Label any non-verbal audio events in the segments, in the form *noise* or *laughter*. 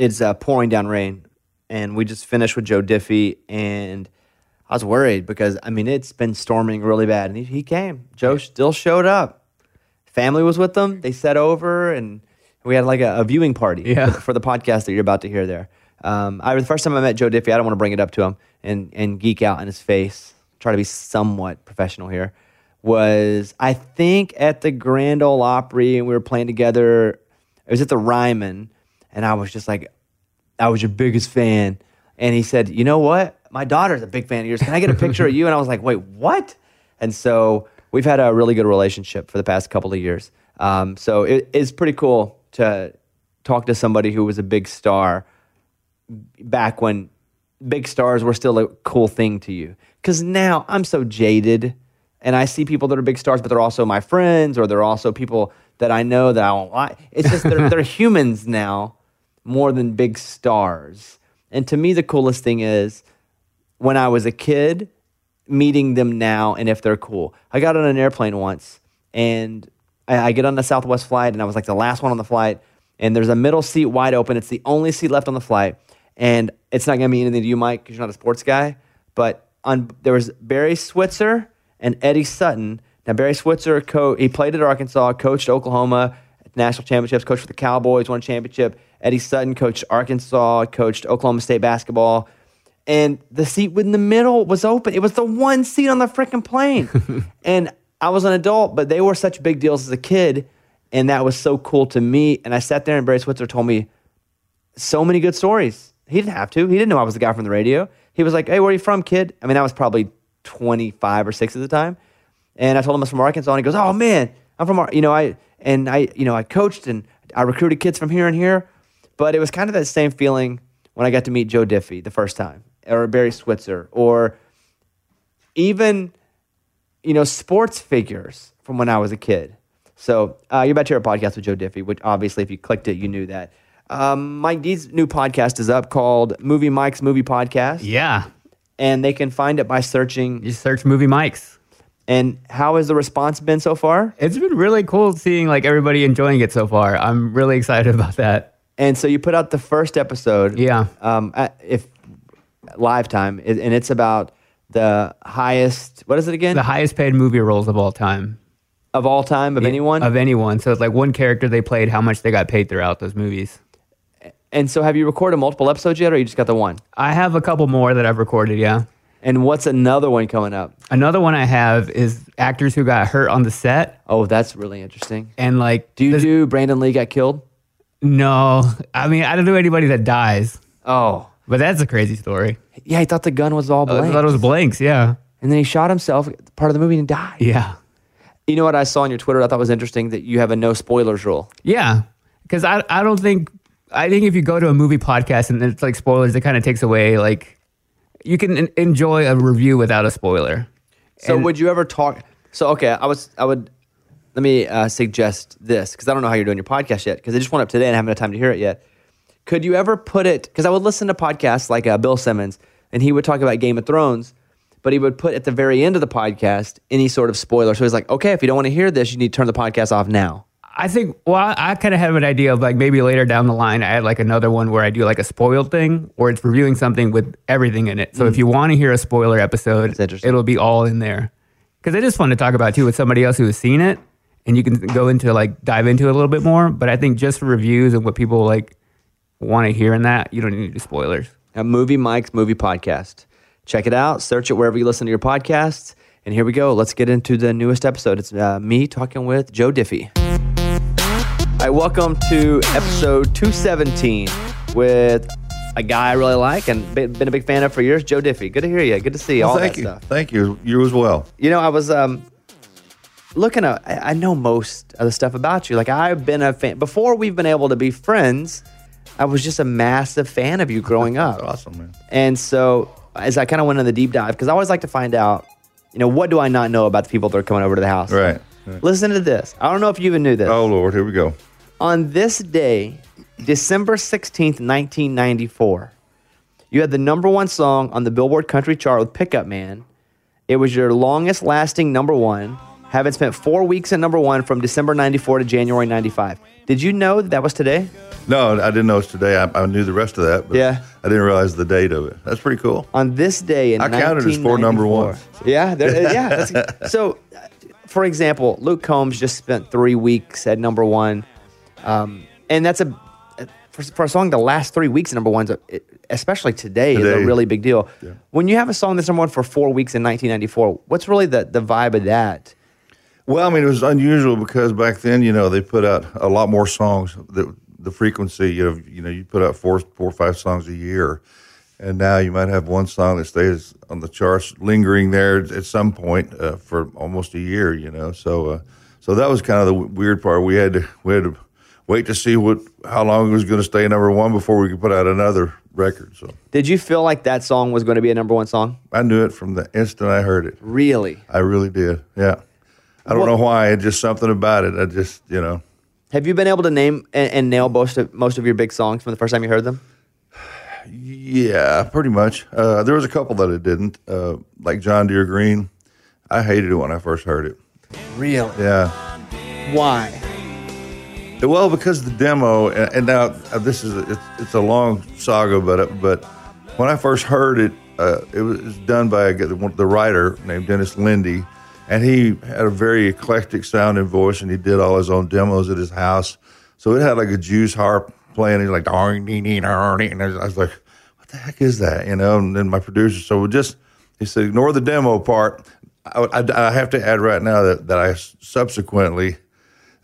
it's uh, pouring down rain, and we just finished with Joe Diffie, and I was worried because I mean it's been storming really bad, and he, he came. Joe still showed up. Family was with them. They sat over, and we had like a, a viewing party Yeah. for, for the podcast that you're about to hear there. Um, I the first time I met Joe Diffie, I don't want to bring it up to him and and geek out in his face. Try to be somewhat professional here. Was I think at the Grand Ole Opry, and we were playing together. It was at the Ryman, and I was just like, I was your biggest fan. And he said, You know what? My daughter's a big fan of yours. Can I get a picture of you? And I was like, Wait, what? And so we've had a really good relationship for the past couple of years. Um, so it is pretty cool to talk to somebody who was a big star back when big stars were still a cool thing to you. Because now I'm so jaded and I see people that are big stars, but they're also my friends or they're also people that I know that I don't like. It's just they're, they're *laughs* humans now more than big stars. And to me, the coolest thing is when I was a kid, meeting them now and if they're cool. I got on an airplane once and I, I get on the Southwest flight and I was like the last one on the flight and there's a middle seat wide open. It's the only seat left on the flight. And it's not going to mean anything to you, Mike, because you're not a sports guy. But on there was Barry Switzer and Eddie Sutton. Now Barry Switzer, co- he played at Arkansas, coached Oklahoma national championships, coached for the Cowboys, won a championship. Eddie Sutton coached Arkansas, coached Oklahoma State basketball and the seat in the middle was open. It was the one seat on the freaking plane. *laughs* and I was an adult, but they were such big deals as a kid. And that was so cool to me. And I sat there and Barry Switzer told me so many good stories. He didn't have to. He didn't know I was the guy from the radio. He was like, Hey, where are you from, kid? I mean, I was probably 25 or 6 at the time. And I told him I was from Arkansas. And he goes, Oh, man, I'm from, Ar-" you know, I, and I, you know, I coached and I recruited kids from here and here. But it was kind of that same feeling when I got to meet Joe Diffie the first time, or Barry Switzer, or even, you know, sports figures from when I was a kid. So uh, you're about to hear a podcast with Joe Diffie, which obviously, if you clicked it, you knew that. Um, Mike D's new podcast is up called Movie Mike's Movie Podcast, Yeah. and they can find it by searching. You search movie mics. And how has the response been so far? It's been really cool seeing like everybody enjoying it so far. I'm really excited *laughs* about that. And so you put out the first episode. Yeah. Um, at- if live time, and and it's about the highest. What is it again? The highest paid movie roles of all time. of all time of anyone. Of anyone. So it's like one character they played, how much they got paid throughout those movies. and so, have you recorded multiple episodes yet, or you just got the one? I have a couple more that I've recorded, yeah. And what's another one coming up? Another one I have is actors who got hurt on the set. Oh, that's really interesting. And like, Do you this- do Brandon Lee got killed? no, I mean, I don't do anybody that dies, Oh, but that's a crazy story. yeah. He thought the gun was all I blank, thought it was blanks, yeah. and then he shot himself part of the movie and died. Yeah. You know what I saw on your Twitter? I thought was interesting that you have a no spoilers rule. Yeah, because I I don't think I think if you go to a movie podcast and it's like spoilers, it kind of takes away like you can en- enjoy a review without a spoiler. So And- would you ever talk? So okay, I was I would let me uh, suggest this because I don't know how you're doing your podcast yet because I just went up today and I haven't had time to hear it yet. Could you ever put it? Because I would listen to podcasts like uh, Bill Simmons, and he would talk about Game of Thrones, but he would put at the very end of the podcast any sort of spoiler. So he's like, okay, if you don't want to hear this, you need to turn the podcast off now. I think. Well, I, kind of have an idea of like maybe later down the line, I had like another one where I do like a spoiled thing, or it's reviewing something with everything in it. So if you want to hear a spoiler episode, it'll be all in there. Because it is fun to talk about too with somebody else who has seen it, and you can go into like dive into it a little bit more. But I think just for reviews and what people like want to hear in that, you don't need to do spoilers. A movie Mike's movie podcast. Check it out. Search it wherever you listen to your podcasts. And here we go. Let's get into the newest episode. It's uh, me talking with Joe Diffie. All right, welcome to episode 217 with a guy I really like and been a big fan of for years, Joe Diffie. Good to hear you. Good to see you. Well, all thank that you. stuff. Thank you. You as well. You know, I was um, looking at, I know most of the stuff about you. Like, I've been a fan, before we've been able to be friends, I was just a massive fan of you growing up. Awesome, man. And so, as I kind of went in the deep dive, because I always like to find out, you know, what do I not know about the people that are coming over to the house? Right. right. Listen to this. I don't know if you even knew this. Oh Lord, here we go. On this day, December 16th, 1994, you had the number one song on the Billboard Country chart with Pickup Man. It was your longest lasting number one, having spent four weeks at number one from December 94 to January 95. Did you know that that was today? No, I didn't know it's today. I, I knew the rest of that, but Yeah. I didn't realize the date of it. That's pretty cool. on this day in I counted as four number 1994. ones. Yeah, there, yeah. *laughs* So, for example, Luke Combs just spent three weeks at number one, um, and that's a for, for a song the last three weeks number one, especially today, is a really big deal. When you have a song that's number one for four weeks in 1994, what's really the the vibe of that? Well, I mean, it was unusual because back then, you know, they put out a lot more songs. The, the frequency, you know, you know, you put out four, four or five songs a year, and now you might have one song that stays on the charts, lingering there at some point uh, for almost a year. You know, so uh, so that was kind of the w- weird part. We had to we had to wait to see what how long it was going to stay number one before we could put out another record. So Did you feel like that song was going to be a number one song? I knew it from the instant I heard it. Really? I really did. Yeah. I don't Well- know why. It's just something about it. I just, you know, Have you been able to name and, and nail most of most of your big songs from the first time you heard them? yeah, pretty much. Uh, there was a couple that I didn't, uh, like John Deere Green. I hated it when I first heard it. Really? Yeah. Why? Well, because the demo, and, and now uh, this is it's, it's a long saga, but uh, but when I first heard it, uh, it was done by a, the writer named Dennis Linde, and he had a very eclectic sounding voice, and he did all his own demos at his house. So it had like a Jews harp playing, and he's like, "Darn, dee, dee, darn, dee," and I was, I was like, "What the heck is that?" You know. And then my producer, so we just he said, "Ignore the demo part." I, I, I have to add right now that that I subsequently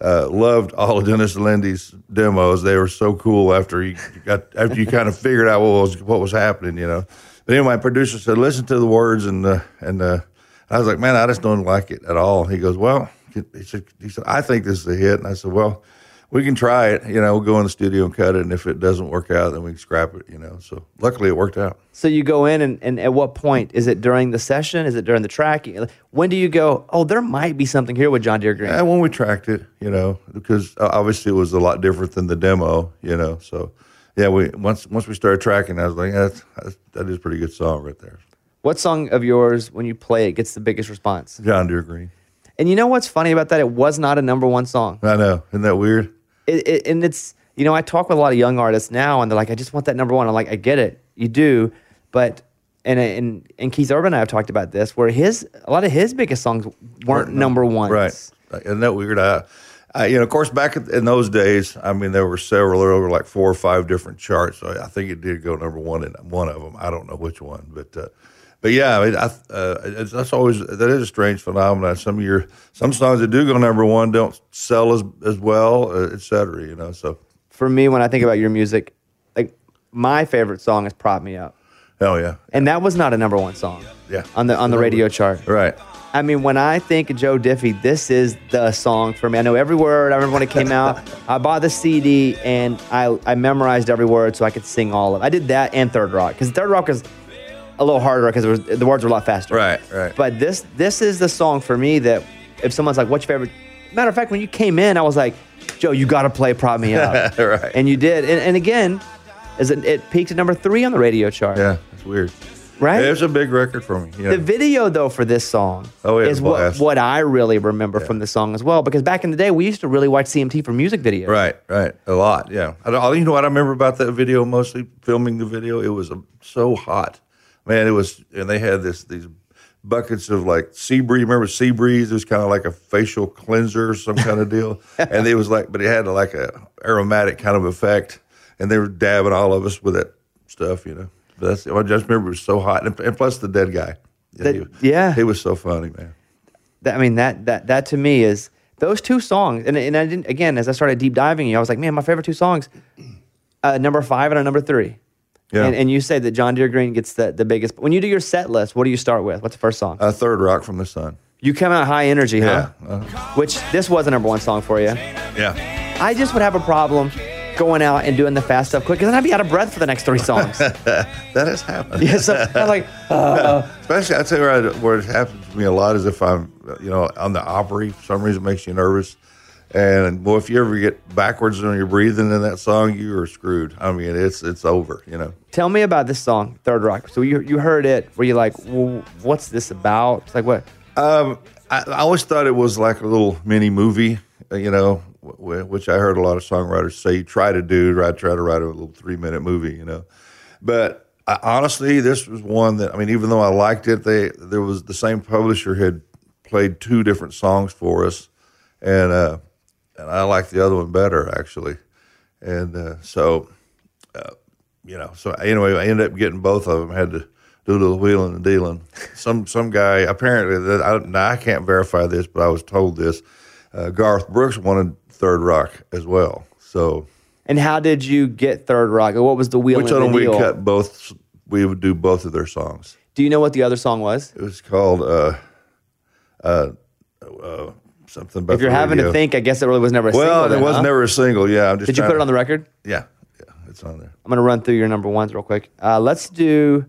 uh, loved all of Dennis Linde's demos. They were so cool after you got after you kind of figured out what was what was happening, you know. But anyway, my producer said, "Listen to the words," and uh, and uh, I was like, "Man, I just don't like it at all." He goes, "Well," he said, "He said I think this is a hit," and I said, "Well." We can try it, you know. We'll go in the studio and cut it, and if it doesn't work out, then we can scrap it, you know. So luckily, it worked out. So you go in, and, and at what point is it during the session? Is it during the tracking? When do you go? Oh, there might be something here with John Deere Green. And when we tracked it, you know, because obviously it was a lot different than the demo, you know. So, yeah, we once once we started tracking, I was like, that's, that's, that is a pretty good song right there. What song of yours, when you play it, gets the biggest response? John Deere Green. And you know what's funny about that? It was not a number one song. I know, isn't that weird? It, it, and it's you know I talk with a lot of young artists now, and they're like, I just want that number one. I'm like, I get it, you do, but and and and Keith Urban and I have talked about this, where his a lot of his biggest songs weren't number ones. Right. Isn't that weird? I, I, you know, of course, back in those days, I mean, there were several, there were like four or five different charts. So I think it did go number one in one of them. I don't know which one, but, uh, but yeah, I I, uh, it's, that's always that is a strange phenomenon. Some of your some songs that do go number one don't sell as as well, uh, et cetera. You know, so For me, when I think about your music, like my favorite song is "Prop Me Up," hell yeah, and that was not a number one song. Yeah. on the on the radio chart. right. I mean, when I think of Joe Diffie, this is the song for me. I know every word. I remember when it came out. *laughs* I bought the CD and I, I memorized every word so I could sing all of it. I did that and Third Rock because Third Rock is a little harder because the words were a lot faster. Right, right. But this this is the song for me that if someone's like, "What's your favorite?" Matter of fact, when you came in, I was like, "Joe, you got to play "Prop Me Up," *laughs* Right. and you did. And, and again, is it, it peaked at number three on the radio chart. Yeah, it's weird. Right? It was a big record for me. Yeah. The video though for this song Oh, yeah, is what, what I really remember from the song as well. Because back in the day, we used to really watch CMT for music videos. Right, right. A lot, yeah. I don't, you know what I remember about that video? Mostly filming the video, it was um, so hot, man. It was, and they had this these buckets of like sea breeze. Remember sea breeze? It was kind of like a facial cleanser, or some kind of *laughs* deal, and it was like, but it had like a aromatic kind of effect, and they were dabbing all of us with that stuff, you know. But that's, I just remember it was so hot, and, and plus the dead guy. Yeah, That- he, was- yeah. he was so funny, man. That, I mean that that that to me is those two songs. And and I didn't again as I started deep diving, you, I was like, man, my favorite two songs, uh, number five and a number three. Yeah. And, and you say that John Deere Green gets the, the biggest. When you do your set list, what do you start with? What's the first song? A third rock from the sun. you come out high energy, huh? Yeah, uh-huh. Which this was a number one song for you. Yeah. I just would have a problem going out and doing the fast stuff quick because then I'd be out of breath for the next three songs. *laughs* That has happened. yeah, so I'm like, *laughs* uh, Especially, I'd say where, I, where it happens to me a lot is if I'm, you know, on the Opry, for some reason it makes you nervous. And boy, if you ever get backwards when you're breathing in that song, you are screwed. I mean, it's it's over, you know. tell me about this song, Third Rock. So you you heard it. Were you like, well, what's this about? It's like what? Um, I, I always thought it was like a little mini movie, uh, you know, w- which I heard a lot of songwriters say try to do, right? Try to write a little three minute movie, you know. But I, honestly, this was one that I mean, even though I liked it, they there was the same publisher had played two different songs for us, and uh, and I liked the other one better actually, and uh, so you know, so anyway, I ended up getting both of them. Had to do a little wheeling and dealing. *laughs* Some some guy apparently that I, now I can't verify this, but I was told this. Uh, Garth Brooks wanted Third Rock as well. So And how did you get Third Rock? Or What was the wheel which and one we cut both? We would do both of their songs. Do you know what the other song was? It was called uh, uh, uh, something. About If you're having radio. to think, I guess it really was never a well, single. it was huh? never a single. Yeah, I'm just. Did you put it on the record? Yeah, yeah, it's on there. I'm going to run through your number ones real quick. Uh, let's do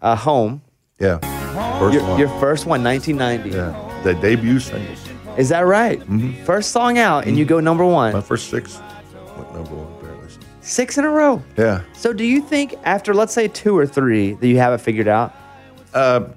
uh, Home. Yeah, first Your, your first one, 1990. yeah, the debut single. Is that right? Mm-hmm. First song out, and you go number one. My first six went number one apparently. Six in a row. Yeah. So do you think after, let's say, two or three, that you have it figured out? Uh,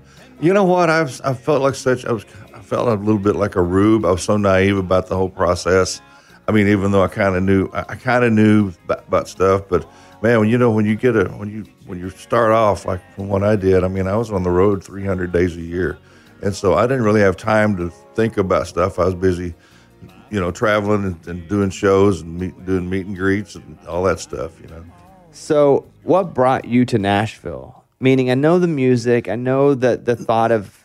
you know what? I've I felt like such. I was. Felt a little bit like a rube. I was so naive about the whole process. I mean, even though I kind of knew, I, I kind of knew about, about stuff. But man, when you know, when you get a, when you when you start off like from what I did, I mean, I was on the road 300 days a year, and so I didn't really have time to think about stuff. I was busy, you know, traveling and, and doing shows and meet, doing meet and greets and all that stuff. You know. So, what brought you to Nashville? Meaning, I know the music, I know the the thought of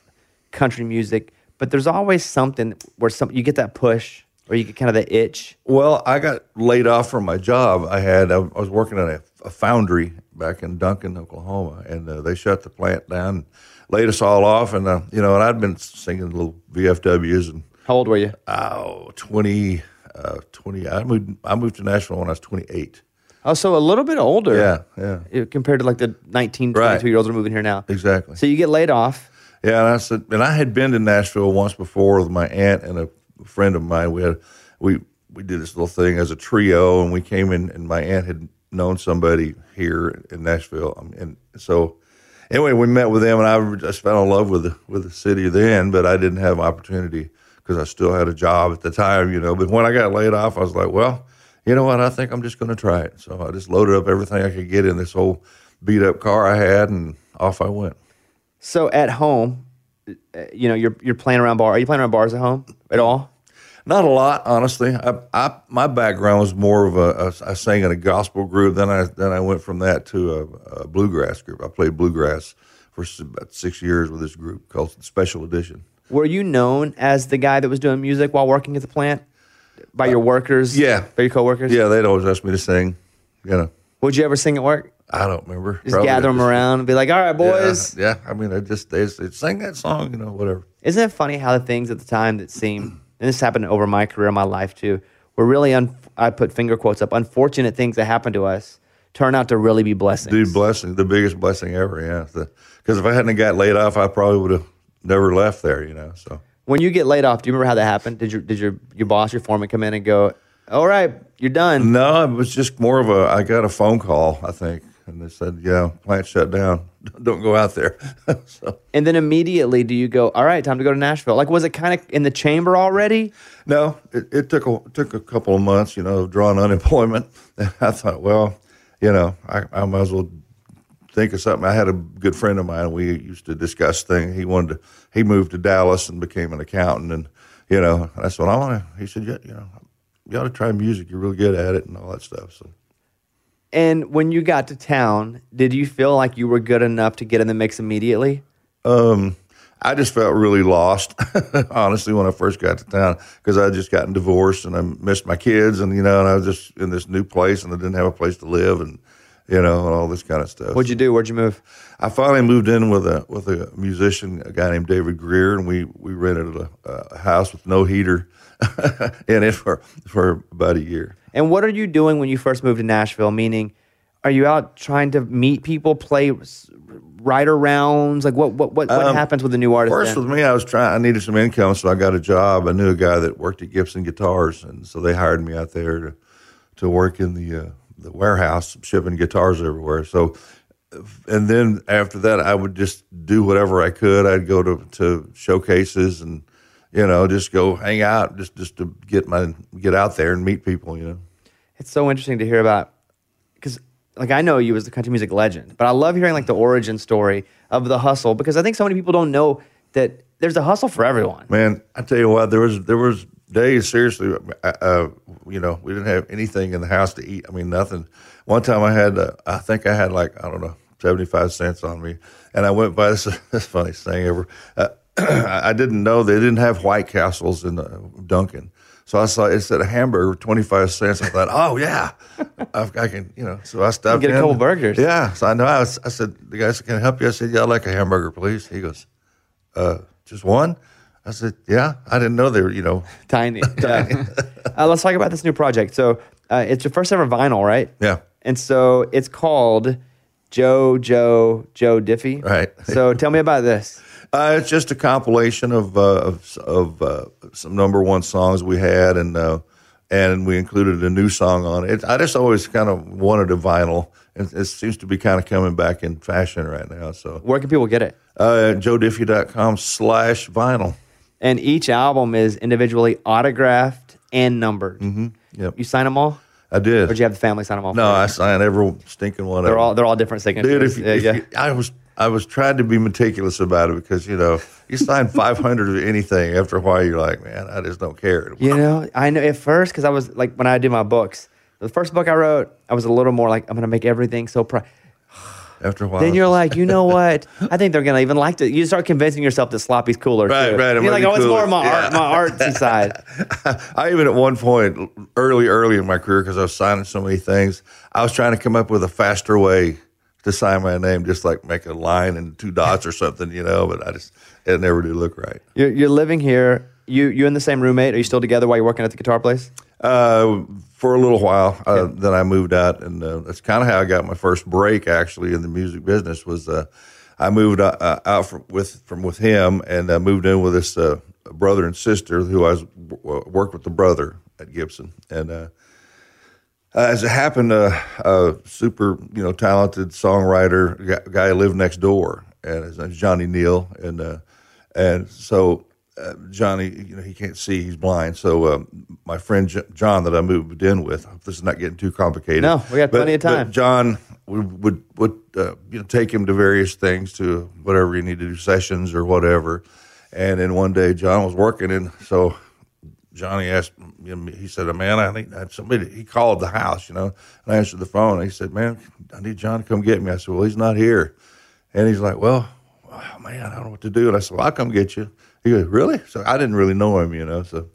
country music, but there's always something where some you get that push or you get kind of the itch. Well, I got laid off from my job. I had I was working at a, a foundry back in Duncan, Oklahoma, and uh, they shut the plant down, laid us all off, and uh, you know, and I'd been singing little VFWs and How old were you? oh, 20, uh, 20 I moved I moved to Nashville when I was twenty eight. Oh, so a little bit older. Yeah, yeah, Compared to like the 19, Right. year olds are moving here now. exactly. So you get laid off. Yeah, and I said, and I had been to Nashville once before with my aunt and a friend of mine. We had we we did this little thing as a trio, and we came in, and my aunt had known somebody here in Nashville, um, and so anyway, we met with them, and I just fell in love with the with the city then, but I didn't have opportunity because I still had a job at the time, you know. But when I got laid off, I was like, well, you know what? I think I'm just going to try it. So I just loaded up everything I could get in this old beat up car I had, and off I went. So at home, uh, you know, you're you're playing around bar. Are you playing around bars at home at all? Not a lot, honestly. I, I my background was more of a, a I sang in a gospel group. Then I then I went from that to a, a bluegrass group. I played bluegrass for about six years with this group called Special Edition. Were you known as the guy that was doing music while working at the plant by your workers? Yeah. by your coworkers. Yeah, they'd always ask me to sing. You know, Would you ever sing at work? I don't remember. Just gather them around and be like, "All right, boys." Yeah, yeah. I mean, they just they they'd sing that song. You know, whatever. Isn't it funny how the things at the time that seem, and this happened over my career, my life too, were really, un- I put finger quotes up, unfortunate things that happened to us turn out to really be blessings. Dude, blessing, the biggest blessing ever. Yeah, because if I hadn't got laid off, I probably would have never left there. You know, so. when you get laid off, do you remember how that happened? Did your did your your boss, your foreman, come in and go, All right, you're done. No, it was just more of a. I got a phone call, I think, and they said, "Yeah, plant shut down. *laughs* Don't go out there." *laughs* so, And then immediately, do you go? All right, time to go to Nashville. Like, was it kind of in the chamber already? no, it, it took a took a couple of months, you know, of drawing *laughs* unemployment. And I thought, well, you know, I, I might as well think of something. I had a good friend of mine. We used to discuss things. He wanted to. He moved to Dallas and became an accountant, and you know, that's what I want to. He said, yeah, you know, you ought to try music. You're really good at it, and all that stuff. So. And when you got to town, did you feel like you were good enough to get in the mix immediately? Um, I just felt really lost, *laughs* honestly, when I first got to town because I just gotten divorced and I missed my kids, and you know, and I was just in this new place and I didn't have a place to live, and you know, and all this kind of stuff. What'd you do? Where'd you move? I finally moved in with a with a musician, a guy named David Greer, and we we rented a, a house with no heater *laughs* in it for for about a year. And what are you doing when you first moved to Nashville? Meaning, are you out trying to meet people, play writer rounds? Like, what what what, what Um, happens with a new artist? First then? with me, I was trying. I needed some income, so I got a job. I knew a guy that worked at Gibson Guitars, and so they hired me out there to to work in the uh, the warehouse, shipping guitars everywhere. So, and then after that, I would just do whatever I could. I'd go to to showcases and you know just go hang out, just just to get my get out there and meet people. You know. it's so interesting to hear about because like I know you as a country music legend, but I love hearing like the origin story of the hustle because I think so many people don't know that there's a hustle for everyone. Man, I tell you what, there was there was days seriously. Uh, you know, we didn't have anything in the house to eat. I mean, nothing. One time I had, uh, I think I had like I don't know, seventy five cents on me, and I went by *laughs* this this funniest thing ever. Uh, *clears throat* I didn't know they didn't have White Castles in uh, Duncan. So I saw it said a hamburger, twenty five cents. I thought, oh yeah, *laughs* I, I can, you know. So I stopped. get a in. couple burgers. Yeah. So I know. I, was, I said, the guy said, "Can I help you?" I said, "Yeah, I'd like a hamburger, please." He goes, uh, "Just one?" I said, "Yeah." I didn't know they were, you know. *laughs* Tiny. Yeah. uh, let's talk about this new project. So uh, it's your first ever vinyl, right? Yeah. And so it's called Joe Joe Joe Diffie. Right. So tell me about this. Uh, it's just a compilation of uh, of, of uh, some number one songs we had, and uh, and we included a new song on it. I just always kind of wanted a vinyl, and it seems to be kind of coming back in fashion right now. So, Where can people get it? uh, joediffie.com slash vinyl. And each album is individually autographed and numbered. Mm-hmm. Yep. You sign them all, I did. or did you have the family sign them all? no? I signed every stinking one They're all they're all different signatures. Dude, if, you- yeah, if you- I was I was trying to be meticulous about it because you know you sign *laughs* 500 of anything after a while you're like man I just don't care. You know, I know at first because I was like when I did my books, the first book I wrote, I was a little more like I'm gonna make everything so. Pri-. *sighs* After a while, Then you're like, you know what? I think they're gonna even like to. You start convincing yourself that sloppy's cooler. Right, too. right, You're like, oh, it's more my art, Yeah. my artsy *laughs* side. I even at one point, early, early in my career, because I was signing so many things, I was trying to come up with a faster way to sign my name, just like make a line and two dots or something, you know. But I just it never did look right. You're, you're living here. You you in the same roommate? Are you still together while you're working at the guitar place? Uh, for a little while, uh, then I moved out, and uh, that's kind of how I got my first break. Actually, in the music business, was uh, I moved uh, uh, out from with from with him, and uh, moved in with this uh, brother and sister who I was w- worked with the brother at Gibson, and uh, uh, as it happened, uh, a super you know talented songwriter guy, guy lived next door, and his name's Johnny Neel, and uh, and so uh, Johnny, you know, he can't see, he's blind. So um, my friend J- John that I moved in with, I hope this is not getting too complicated. No, we got But- plenty of time. John would would, would uh, you know take him to various things to whatever he needed to do sessions or whatever, and then one day John was working, and so Johnny asked, he said, "Man, I need somebody." He called the house, you know, and I answered the phone. And he said, "Man, I need John to come get me." I said, "Well, he's not here," and he's like, "Well, oh, man, I don't know what to do." And I said, "Well, I'll come get you." He goes, "Really?" So I didn't really know him, you know. So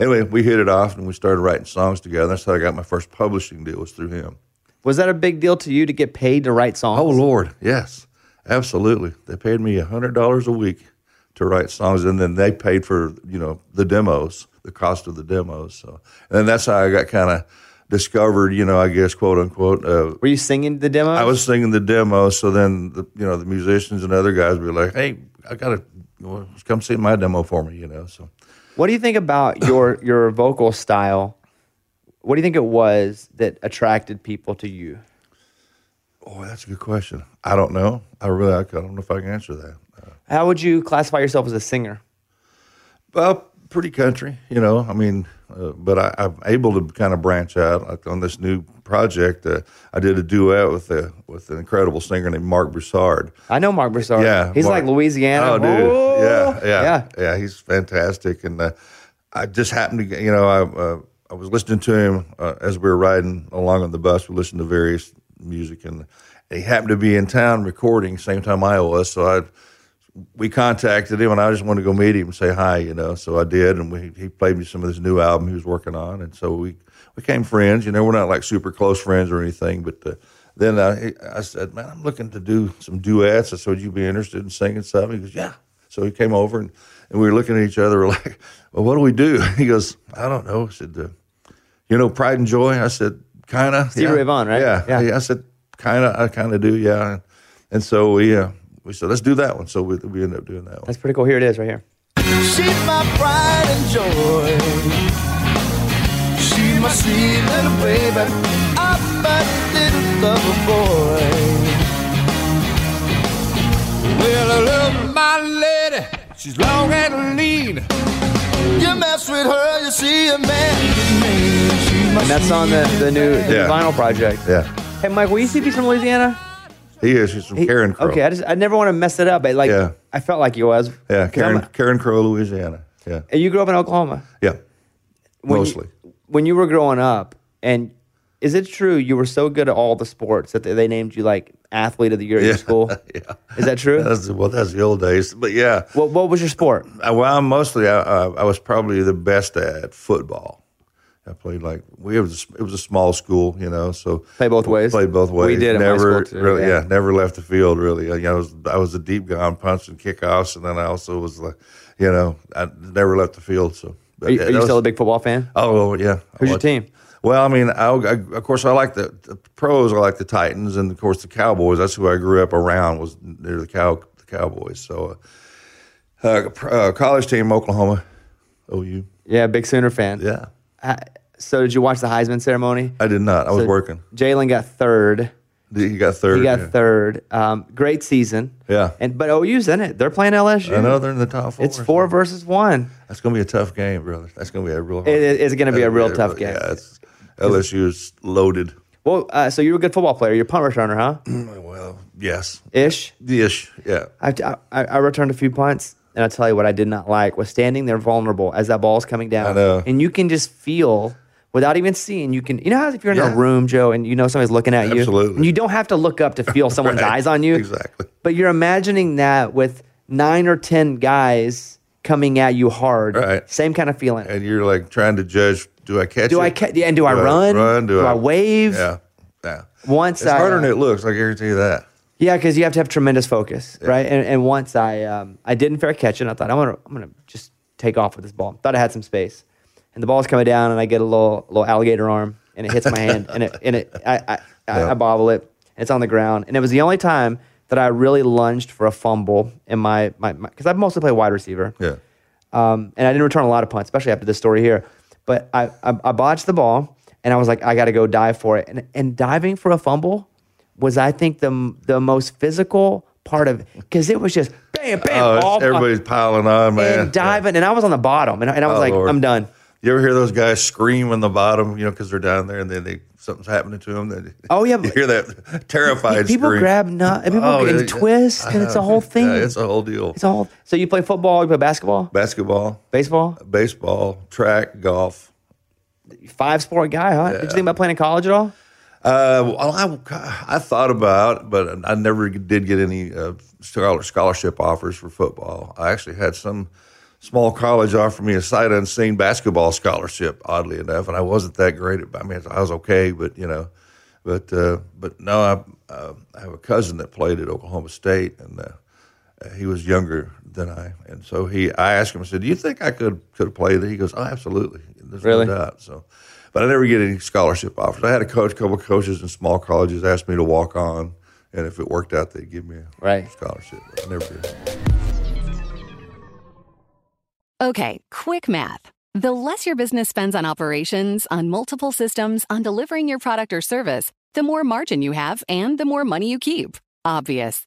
anyway, we hit it off, and we started writing songs together. That's how I got my first publishing deal was through him. Was that a big deal to you to get paid to write songs? Oh Lord, yes, absolutely. They paid me a hundred dollars a week to write songs, and then they paid for you know the demos, the cost of the demos. So, and that's how I got kind of discovered, you know, I guess quote unquote. Uh, Were you singing the demo? I was singing the demo. so then the, you know the musicians and other guys were like, "Hey, I gotta well, come see my demo for me," you know. So What do you think about your *laughs* your vocal style What do you think it was that attracted people to you? Oh, that's a good question. I don't know. I really, I don't know if I can answer that. Uh, How would you classify yourself as a singer? well, pretty country, you know. I mean, uh, but I, I'm able to kind of branch out. Like on this new project, uh, I did a duet with a with an incredible singer named Marc Broussard. I know Marc Broussard. Yeah, he's Mark- like Louisiana. Oh, dude, Oh, yeah, yeah, yeah. yeah, He's fantastic, and uh, I just happened to, you know, I uh, I was listening to him uh, as we were riding along on the bus. We listened to various music, and he happened to be in town recording same time I was. So I we contacted him, and I just wanted to go meet him and say hi, you know. So I did, and we, he played me some of this new album he was working on, and so we became friends. You know, we're not like super close friends or anything, but. Uh, then I, I said, "Man, I'm looking to do some duets." I said, "Would you be interested in singing something?" He goes, "Yeah." So he came over, and, and we were looking at each other, we're *laughs* like, "Well, what do we do?" *laughs* He goes, "I don't know." I said, uh, "You know, Pride and Joy." I said, "Kind of." Stevie Ray Vaughan, right? Yeah, Yeah. yeah. I said, "Kind of." I kind of do, yeah. And, and so we uh, we said, "Let's do that one." So we we ended up doing that one. That's pretty cool. Here it is, right here. She's my pride and joy. She's my sweet little baby. I'm a little lover boy. Well, I love my lady. She's long and lean. You mess with her, you see a man get mean. She's my And that's on the, the new the Yeah. vinyl project. Yeah, Hey, Mike, will you see if he's from Louisiana? He is. He's from He- Carencro. Okay, I just I never want to mess it up, but like Yeah. I felt like he was. Yeah, Karen I'm- Carencro, Louisiana. Yeah, and you grew up in Oklahoma. yeah, When you- mostly. when you were growing up, and is it true you were so good at all the sports that they, named you like athlete of the year at your school? *laughs* yeah. Is that true? *laughs* That's well, that's the old days. But yeah, what What was your sport? I, well, mostly I, I, I was probably the best at football. I played like we it was it was a small school, you know, so Play both ways? Played both ways. We did never really, yeah. yeah. never left the field really. I, I was I was a deep guy on punch and kickoffs, and then I also was like, you know, I never left the field. So, Are you, are you was- still a big football fan? Oh yeah. Who's your team? Well, I mean, I, I, of course, I like the, the pros. I like the Titans, and of course, the Cowboys. That's who I grew up around. Was near the cow the Cowboys. So, uh, uh, uh, college team, Oklahoma, OU. Yeah, big Sooner fan. Yeah, so did you watch the Heisman ceremony? I did not. I was So working. Jalen got third. He got third. He got yeah. third. Um, great season. Yeah. And but OU's in it. They're playing LSU. I know they're in the top four. It's four versus one. That's going to be a tough game, brother. That's going to be a real. Hard, It- it's gonna be a real tough game. Yeah, it's, LSU is loaded. Well, uh, so you were a good football player. You're a punt returner, huh? *clears throat* Well, yes, Ish. ish. Yeah. I, I, I returned a few punts, and I'll tell you what I did not like was standing there vulnerable as that ball's coming down. I know. And you can just feel, without even seeing, you can, you know how if you're in Yeah. a room, Joe, and you know somebody's looking at you? Absolutely. And you don't have to look up to feel someone's *laughs* Right. eyes on you. Exactly. But you're imagining that with nine or 10 guys coming at you hard. Right. Same kind of feeling. And you're like trying to judge. Do I catch Do it? I ca- and do I run? Run? Do, Do I wave? Yeah. Yeah. Once It's I, harder than it looks. I guarantee you that. Yeah, because you have to have tremendous focus, right? And, and once I um, I didn't fair catch it, I thought I'm gonna I'm gonna just take off with this ball. Thought I had some space, and the ball's coming down, and I get a little little alligator arm, and it hits my hand, and it and it I I, I, Yeah. I bobble it. It's on the ground, and it was the only time that I really lunged for a fumble in my my because I mostly play wide receiver. Yeah. Um, and I didn't return a lot of punts, especially after this story here. But I, I, I botched the ball, and I was like, I got to go dive for it. And, and diving for a fumble was, I think, the the most physical part of because it was just bam, bam, Oh, all- everybody's piling on, man. and diving, and I was on the bottom, and, I- and I was Oh, like, Lord. I'm done. You ever hear those guys scream on the bottom, you know, because they're down there and then they something's happening to them? Oh, yeah, *laughs* you hear that terrified scream? People scream. grab nut, and people Oh, and yeah, twist, and it's a whole *laughs* thing. Yeah, it's a whole deal. it's a whole. So you play football, you play basketball, Basketball, baseball, baseball, track, golf. five sport guy, huh? Did you think about playing in college at all? Uh, well, I, I thought about, but I never did get any uh, scholar- scholarship offers for football. I actually had some small college offer me a sight unseen basketball scholarship, oddly enough, and I wasn't that great at. I mean, I was okay, but you know, but uh, but no, I, uh, I have a cousin that played at Oklahoma State, and uh, he was younger than I, and so he. I asked him, I said, "Do you think I could could have played?" there?" He goes, "Oh, absolutely. There's Really? no doubt." So, but I never get any scholarship offers. I had a coach, a couple of coaches in small colleges asked me to walk on, and if it worked out, they'd give me a Right. scholarship. But I never did. Okay, quick math. The less your business spends on operations, on multiple systems, on delivering your product or service, the more margin you have and the more money you keep. Obvious.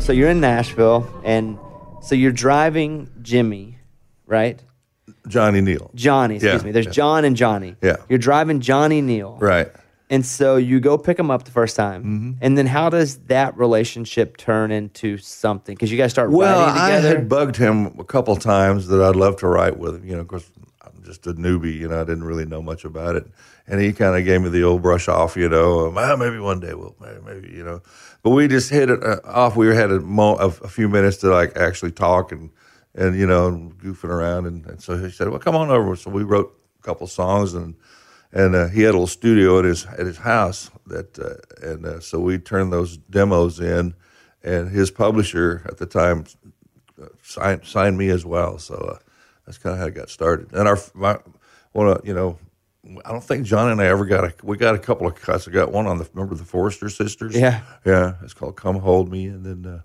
So you're in Nashville, and so you're driving Jimmy, right? Johnny Neel. Johnny, excuse Yeah, me. There's yeah. John and Johnny. Yeah. You're driving Johnny Neel. Right. And so you go pick him up the first time. Mm-hmm. And then how does that relationship turn into something? Because you guys start Well, writing I together. had bugged him a couple times that I'd love to write with him. You know, of course, I'm just a newbie. You know, I didn't really know much about it, and he kind of gave me the old brush off. You know, maybe one day we'll, maybe, maybe you know. But we just hit it uh, off. We had a, mo- a, few minutes to like actually talk and and you know goofing around, and, and so he said, "Well, come on over." So we wrote a couple songs and. And uh, he had a little studio at his at his house that, uh, and uh, so we turned those demos in, and his publisher at the time signed signed me as well. So uh, that's kind of how it got started. And our my one of you know, I don't think John and I ever got a we got a couple of cuts. I got one on the remember the Forester sisters. Yeah. yeah. It's called "Come Hold Me," and then uh,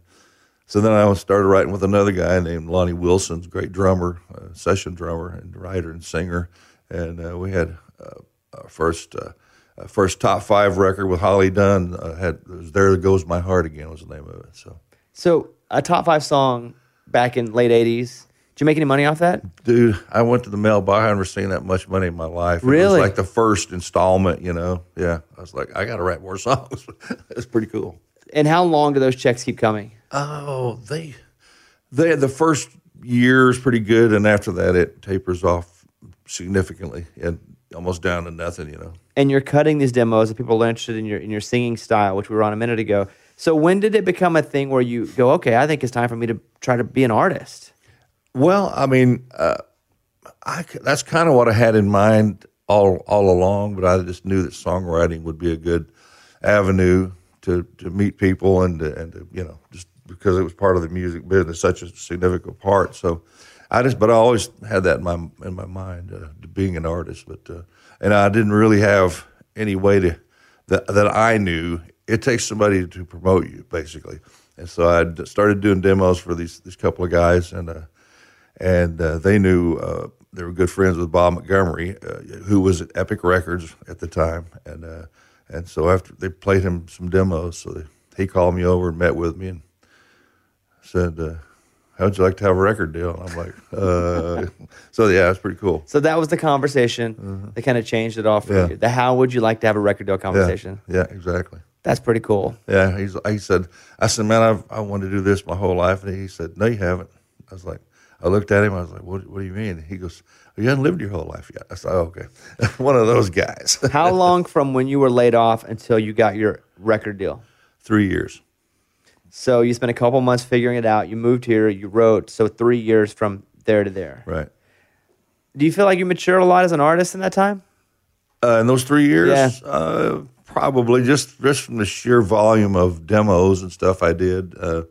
so then I started writing with another guy named Lonnie Wilson's great drummer, uh, session drummer and writer and singer, and uh, we had uh, our first. Uh, uh, first top five record with Holly Dunn uh, had it was "There Goes My Heart Again" was the name of it. So so a top five song back in late 80s. Did you make any money off that? Dude, I went to the mailbox. I never seen that much money in my life. It Really? was like the first installment, you know. Yeah. I was like, I got to write more songs. *laughs* It's pretty cool. And how long do those checks keep coming? Oh, they, they the first year is pretty good, and after that, it tapers off significantly and almost down to nothing, you know. and you're cutting these demos and people are interested in your in your singing style, which we were on a minute ago. So when did it become a thing where you go, okay, I think it's time for me to try to be an artist? Well, I mean, uh, I that's kind of what I had in mind all all along, but I just knew that songwriting would be a good avenue to to meet people and to, and to, you know just because it was part of the music business, such a significant part. So I just, but I always had that in my in my mind, uh, being an artist. But uh, and I didn't really have any way to that that I knew. It takes somebody to promote you, basically. And so I started doing demos for these these couple of guys, and uh, and uh, they knew uh, they were good friends with Bob Montgomery, uh, who was at Epic Records at the time, and uh, and so after they played him some demos, so they, he called me over and met with me and said, uh, "How'd you like to have a record deal?" And I'm like, uh, *laughs* "So yeah, it's pretty cool." So that was the conversation that kind of changed it all for Mm-hmm. Yeah. you. The how would you like to have a record deal Yeah, conversation? yeah, exactly. That's pretty cool. Yeah, he's, he said, I said, man, I've, I wanted to do this my whole life. And he said, no, you haven't. I was like, I looked at him. I was like, what, what do you mean? He goes, you haven't lived your whole life yet. I said, oh, okay. *laughs* One of those guys. *laughs* How long from when you were laid off until you got your record deal? Three years. So you spent a couple months figuring it out. You moved here. You wrote. So three years from there to there. Right. Do you feel like you matured a lot as an artist in that time? Uh, in those three years, Yeah. uh, probably just just from the sheer volume of demos and stuff I did. Uh,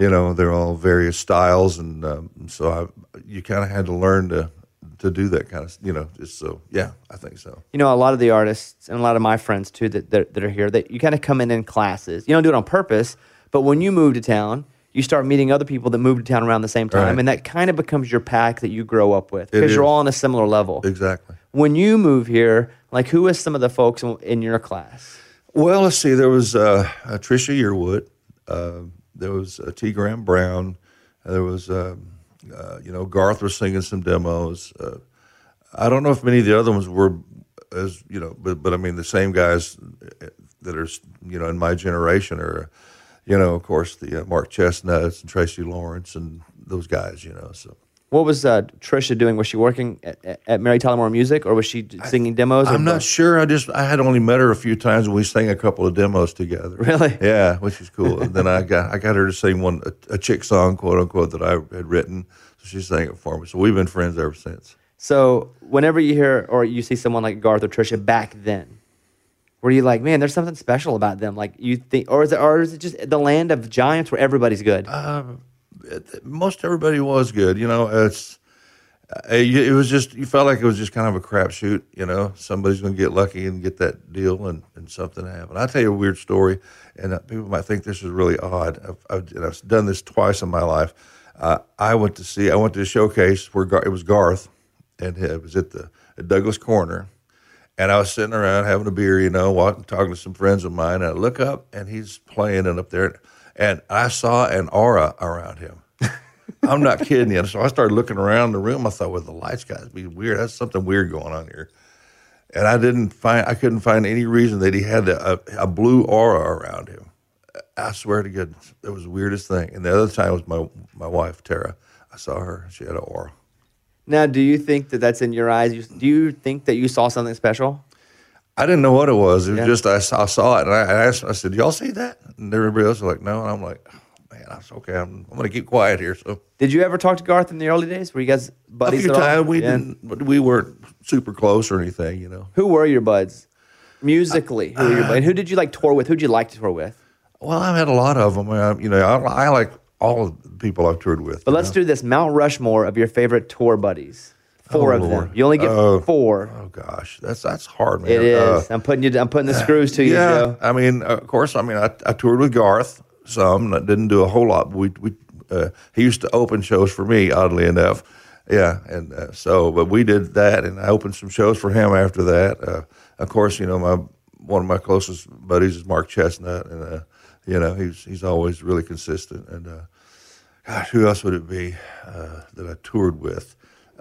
you know, they're all various styles, and um, so I, you kind of had to learn to to do that kind of, you know. Just so, yeah, I think so. You know, a lot of the artists and a lot of my friends too that that, that are here, that you kind of come in in classes. You don't do it on purpose, but when you move to town, you start meeting other people that move to town around the same time, Right. and that kind of becomes your pack that you grow up with because you're all on a similar level. Exactly. When you move here, like who is some of the folks in- in your class? Well, let's see. There was uh, uh, Trisha Yearwood. Uh, there was uh, T. Graham Brown. There was, um, uh, you know, Garth was singing some demos. Uh, I don't know if many of the other ones were as, you know, but, but I mean, the same guys that are, you know, in my generation are, you know, of course, the uh, Mark Chesnutts and Tracy Lawrence and those guys, you know. So What was uh, Trisha doing? Was she working at, at- Mary Tyler Moore Music, or was she singing demos? I'm not both? sure. I just I had only met her a few times and we sang a couple of demos together. Really? Yeah, which is cool. and then I got I got her to sing one a, a chick song, quote unquote, that I had written. So she sang it for me. So we've been friends ever since. So whenever you hear or you see someone like Garth or Trisha back then, were you like, man, there's something special about them? Like you think, or is it, or is it just the land of giants where everybody's good? Most everybody was good. You know, it's uh, it was just you felt like it was just kind of a crapshoot. You know, somebody's going to get lucky and get that deal, and, and something happened. I'll tell you a weird story, and uh, people might think this is really odd. I've, I've, and I've done this twice in my life. Uh, I went to see. I went to a showcase where Gar- it was Garth, and it was at the at Douglas Corner. And I was sitting around having a beer, you know, walking, talking to some friends of mine. And I look up, and he's playing and up there, and I saw an aura around him. I'm not *laughs* kidding you. So I started looking around the room. I thought, well, the lights got to be weird. That's something weird going on here. And I didn't find, I couldn't find any reason that he had a, a, a blue aura around him. I swear to goodness, it was the weirdest thing. And the other time was my my wife Tara. I saw her; she had an aura. Now, do you think that that's in your eyes? Do you think that you saw something special? I didn't know what it was. It was Yeah. just I saw, I saw it, and I, I asked. I said, "Y'all see that?" And everybody else was like, "No." And I'm like, oh, "Man, that's okay. I'm, I'm going to keep quiet here." So Did you ever talk to Garth in the early days? Were you guys buddies? a few times we Yeah. didn't, we weren't super close or anything, you know. Who were your buds? Musically, who were your uh, buds? And who did you like tour with? Who did you like to tour with? Well, I've had a lot of them. I, you know, I, I like all of the people I've toured with. But let's know. do this Mount Rushmore of your favorite tour buddies. Four Oh, of them. You only get Oh. four. Oh gosh, that's that's hard, man. It is. Uh, I'm putting you. I'm putting the screws to you, yeah, Joe. I mean, of course, I mean, I, I toured with Garth some. I didn't do a whole lot. But we we uh, he used to open shows for me, oddly enough. Yeah, and uh, so, but we did that, and I opened some shows for him after that. Uh, of course, you know, my one of my closest buddies is Mark Chesnutt, and uh, you know, he's he's always really consistent. And uh, gosh, who else would it be uh, that I toured with?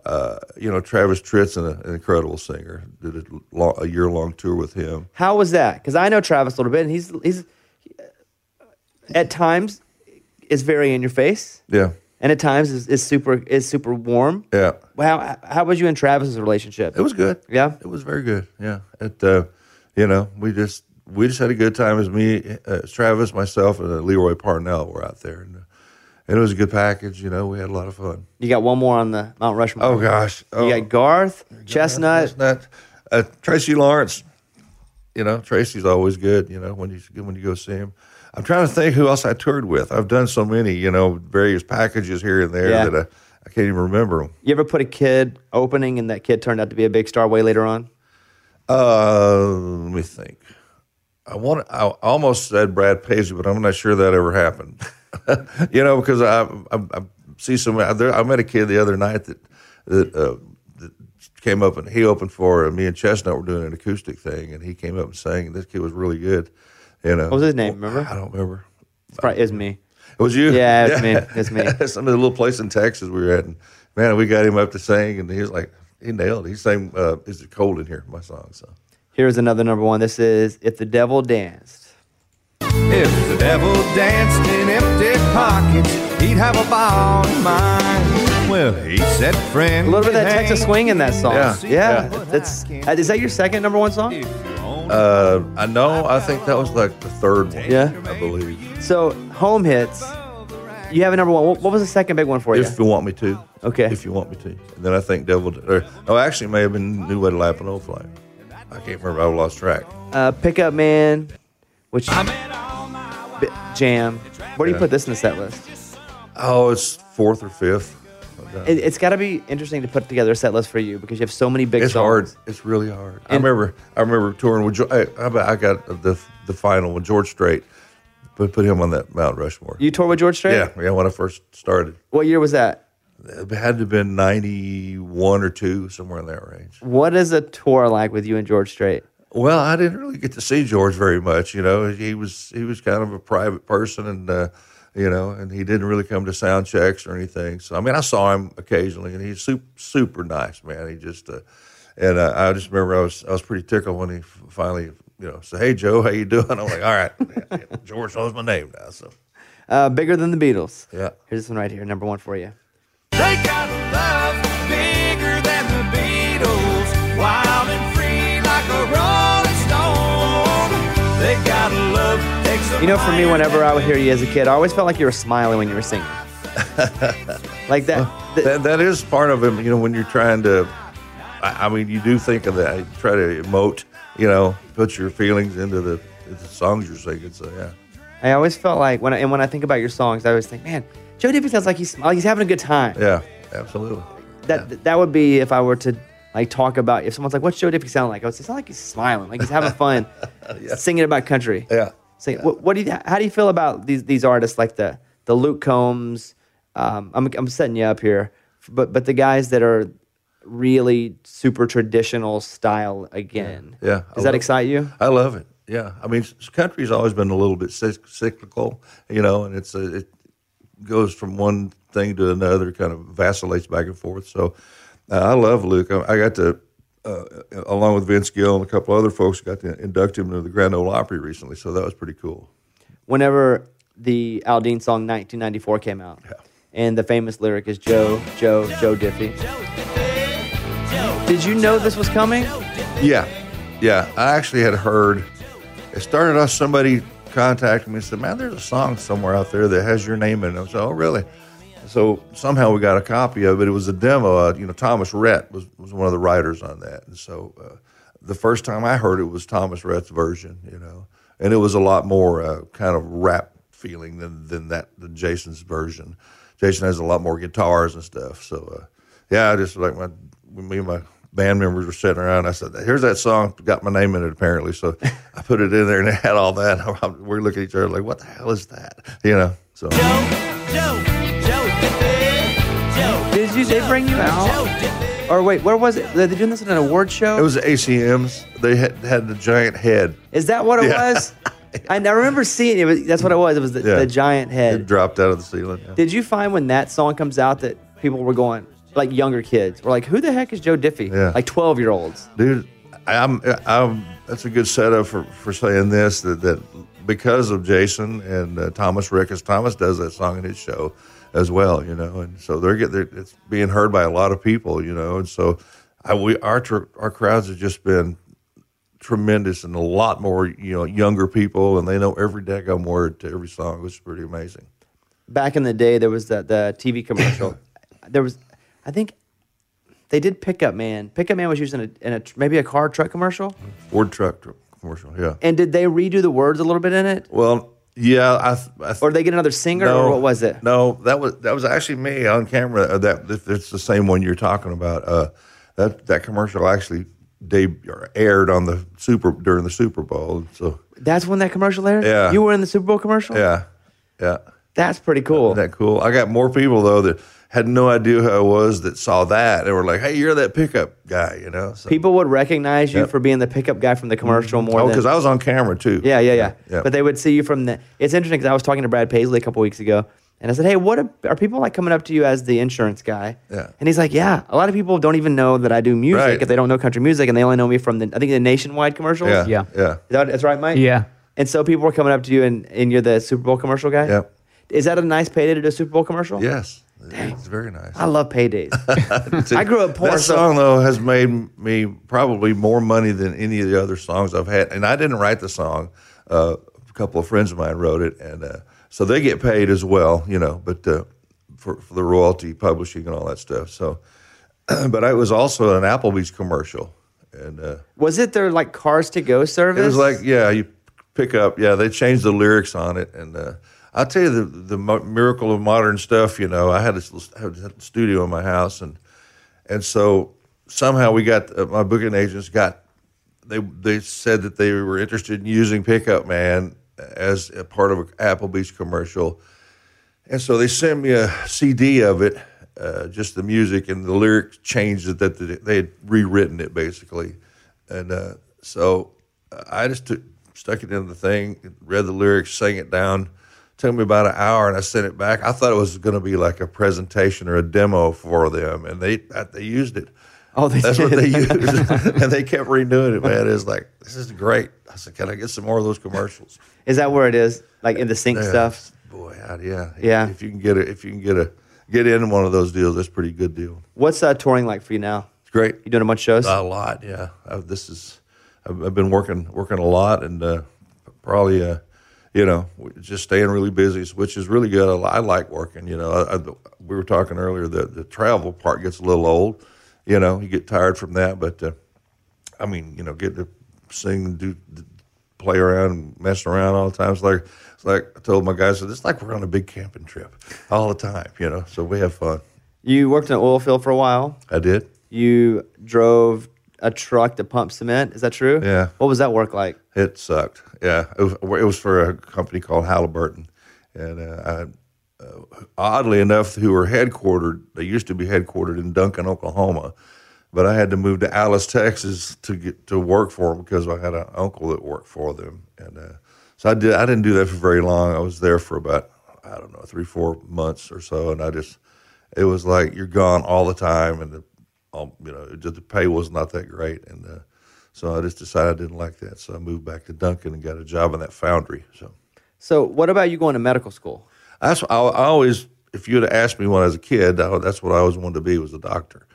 Uh, you know, Travis Tritt's an, an incredible singer. Did a, long, a year long tour with him. How was that? Because I know Travis a little bit, and he's he's at times is very in your face, Yeah, and at times is, is super is super warm. yeah. How how was you and Travis's relationship? It was good. Yeah? it was very good. Yeah, it. Uh, you know, we just we just had a good time. As me, uh, Travis, myself, and uh, Lee Roy Parnell were out there, and, uh, and it was a good package. You know, we had a lot of fun. You got one more on the Mount Rushmore. Oh gosh, oh, You got Garth, Chesnutt. Chesnutt, uh, Tracy Lawrence. You know, Tracy's always good. You know, when you when you go see him. I'm trying to think who else I toured with. I've done so many, you know, various packages here and there Yeah. that I, I can't even remember them. You ever put a kid opening, and that kid turned out to be a big star way later on? Uh, let me think. I want. I almost said Brad Paisley, but I'm not sure that ever happened. *laughs* *laughs* you know, because I, I, I see some. I there- I met a kid the other night that that, uh, that came up and he opened for uh, me and Chesnutt were doing an acoustic thing, and he came up and sang. This kid was really good. You know, What was his name, remember? I don't remember. It's probably is me. It was you? Yeah, *laughs* it's me. It's *laughs* me. Some of the little place in Texas we were at, and man, we got him up to sing, and he was like, he nailed it. He sang, uh, "Is it cold in here?" My song. So Here's another number one. This is "If the Devil Danced." If the devil danced in empty pockets, he'd have a ball in mind. Well, he said, friend. A little bit of that Texas swing in that song. Yeah, yeah. yeah. That's uh, is that your second number one song? Uh, I know. I think that was like the third one. Yeah? I believe. So home hits. You have a number one. What, what was the second big one for you? If you want me to. Okay. If you want me to. And then I think Devil. Or, no, actually, it may have been New Way to Laugh and Old Flag. I can't remember. I lost track. Uh, Pickup Man, which B- Jam. Where do you put this in the set list? Oh, it's fourth or fifth. It, it's got to be interesting to put together a set list for you because you have so many big It's songs. hard. It's really hard. I remember. I remember touring with. I I got the the final with George Strait. Put put him on that Mount Rushmore. You toured with George Strait? Yeah, yeah. When I first started, What year was that? it had to have been ninety one or two, somewhere in that range. What is a tour like with you and George Strait? Well, I didn't really get to see George very much. You know, he was he was kind of a private person, and uh, you know, and he didn't really come to sound checks or anything. So I mean, I saw him occasionally, and he's super super nice man. He just uh, and uh, I just remember I was I was pretty tickled when he finally you know said, "Hey Joe, how you doing?" I'm like, "All right, George knows my name now." So *laughs* Uh, bigger than the Beatles. yeah, Here's this one right here, number one for you. They got love bigger than the Beatles, wild and You know, for me, whenever I would hear you as a kid, I always felt like you were smiling when you were singing. *laughs* like that. th- that that is part of him. You know, when you're trying to, I, I mean, you do think of that. You try to emote. You know, put your feelings into the, the songs you're singing. So yeah. I always felt like when I, and when I think about your songs, I always think, man, Joe Diffie sounds like he's like he's having a good time. Yeah, absolutely. That that would be if I were to like talk about if someone's like, "What's Joe Diffie sound like?" I would say, "Sound like he's smiling, like he's having fun, *laughs* singing about country." Yeah. Say, what, what do you? How do you feel about these these artists like the the Luke Combs? Um, I'm I'm setting you up here, but but the guys that are really super traditional style again. Yeah. I Does love that it. excite you? I love it. Yeah. I mean, country's always been a little bit cyclical, you know, and it's a, it goes from one thing to another, kind of vacillates back and forth. So uh, I love Luke. I, I got to, uh, along with Vince Gill and a couple other folks, got to induct him into the Grand Ole Opry recently. So that was pretty cool. Whenever the Aldean song 1994 came out, and the famous lyric is Joe, Joe, Joe Diffie. Did you know this was coming? Yeah, yeah. I actually had heard. It started off somebody contacted me and said, "Man, there's a song somewhere out there that has your name in it." I said, "Oh, really?" So somehow we got a copy of it. It was a demo. Uh, you know, Thomas Rhett was, was one of the writers on that, and so uh, the first time I heard it was Thomas Rhett's version. You know, and it was a lot more uh, kind of rap feeling than than that than Jason's version. Jason has a lot more guitars and stuff. So uh, yeah, I just like my me and my band members were sitting around. I said, "Here's that song. Got my name in it apparently." So *laughs* I put it in there, and it *laughs* had all that. *laughs* We're looking at each other like, "What the hell is that?" You know. So Did? They bring you out? Or wait, where was it? They're doing this at an award show. it was ACMs. They had had the giant head. Is that what it Yeah. was? *laughs* I, I remember seeing it. was- That's what it was. It was the, Yeah. the giant head. It dropped out of the ceiling. yeah. Did you find when that song comes out that people were going, like younger kids, were like, "Who the heck is Joe Diffie?" Yeah. Like twelve year olds. dude i'm i'm that's a good setup for for saying this that that because of jason and uh, thomas ricketts thomas does that song in his show as well you know and so they're getting it's being heard by a lot of people you know and so I, we our tr- our crowds have just been tremendous and a lot more you know younger people and they know every daggone word to every song which is pretty amazing Back in the day, there was the the TV commercial. *coughs* there was, I think, they did Pickup Man. Pickup Man was used in a, in a maybe a car truck commercial. ford truck tr- commercial yeah And did they redo the words a little bit in it, well yeah i, th- I th- or did they get another singer, or what was it? No, that was that was actually me on camera. Uh, that it's the same one you're talking about. Uh, that that commercial actually deb- aired on the super during the Super Bowl. So That's when that commercial aired. Yeah. you were in the Super Bowl commercial. yeah, yeah, that's pretty cool. Isn't that cool? I got more people though that had no idea who I was that saw that and were like, "Hey, you're that pickup guy," you know. So, People would recognize you Yep. for being the pickup guy from the commercial more oh, because I was on camera too. Yeah, yeah, yeah. Yeah. But they would see you from the. It's interesting because I was talking to Brad Paisley a couple weeks ago, and I said, "Hey, what are, are people like coming up to you as the insurance guy?" Yeah. And he's like, "Yeah, a lot of people don't even know that I do music Right. if they don't know country music, and they only know me from the I think the nationwide commercials. yeah, Yeah. yeah, Is that that's right, Mike? Yeah. And so people were coming up to you, and, and you're the Super Bowl commercial guy. Yep. Is that a nice payday to do a Super Bowl commercial? Yes, It's very nice. I love paydays. *laughs* I grew up poor. That so- song though has made me probably more money than any of the other songs I've had, and I didn't write the song. Uh, a couple of friends of mine wrote it, and uh, so they get paid as well, you know. But uh, for, for the royalty, publishing, and all that stuff. So, *clears throat* but it was also an Applebee's commercial, and uh, was it their like cars to go service? it was like, yeah, you pick up. Yeah, they changed the lyrics on it, and uh, I'll tell you the the miracle of modern stuff. You know, I had this had a studio in my house, and and so somehow we got uh, my booking agents got they they said that they were interested in using Pickup Man as a part of an Applebee's commercial, and so they sent me a CD of it, uh, just the music and the lyrics changed that that they had rewritten it basically, and uh, so I just took, stuck it in the thing, read the lyrics, sang it down. Took me about an hour, and I sent it back. I thought it was going to be like a presentation or a demo for them, and they they used it. Oh, they That's did. what they used, *laughs* *laughs* and they kept renewing it. Man, it's like this is great. I said, can I get some more of those commercials? Is that where it is? Like in the sync Yeah. stuff? Boy, yeah, Yeah. If you can get it, if you can get a get in one of those deals, that's a pretty good deal. What's uh, touring like for you now? It's great. You doing a bunch of shows? A lot, yeah. I, this is, I've, I've been working working a lot, and uh, probably, uh, you know, just staying really busy, which is really good. I, I like working. You know, I, I, we were talking earlier that the travel part gets a little old. You know, you get tired from that, but uh, I mean, you know, get to sing do, play around and mess around all the time. It's like, it's like I told my guys, it's like we're on a big camping trip all the time. You know, so we have fun. You worked in an oil field for a while. I did. You drove a truck to pump cement. Is that true? Yeah. What was that work like? It sucked. Yeah, it was, it was for a company called Halliburton, and uh, I, uh, oddly enough, who were headquartered. They used to be headquartered in Duncan, Oklahoma, but I had to move to Alice, Texas, to get to work for them because I had an uncle that worked for them, and uh, so I did. I didn't do that for very long. I was there for about I don't know three, four months or so, and I just it was like you're gone all the time, and the, all, you know, just, the pay was not that great, and uh, so I just decided I didn't like that. So I moved back to Duncan and got a job in that foundry. So So, what about you going to medical school? that's I, I always, if you'd have asked me when I was a kid, I, that's what I always wanted to be was a doctor.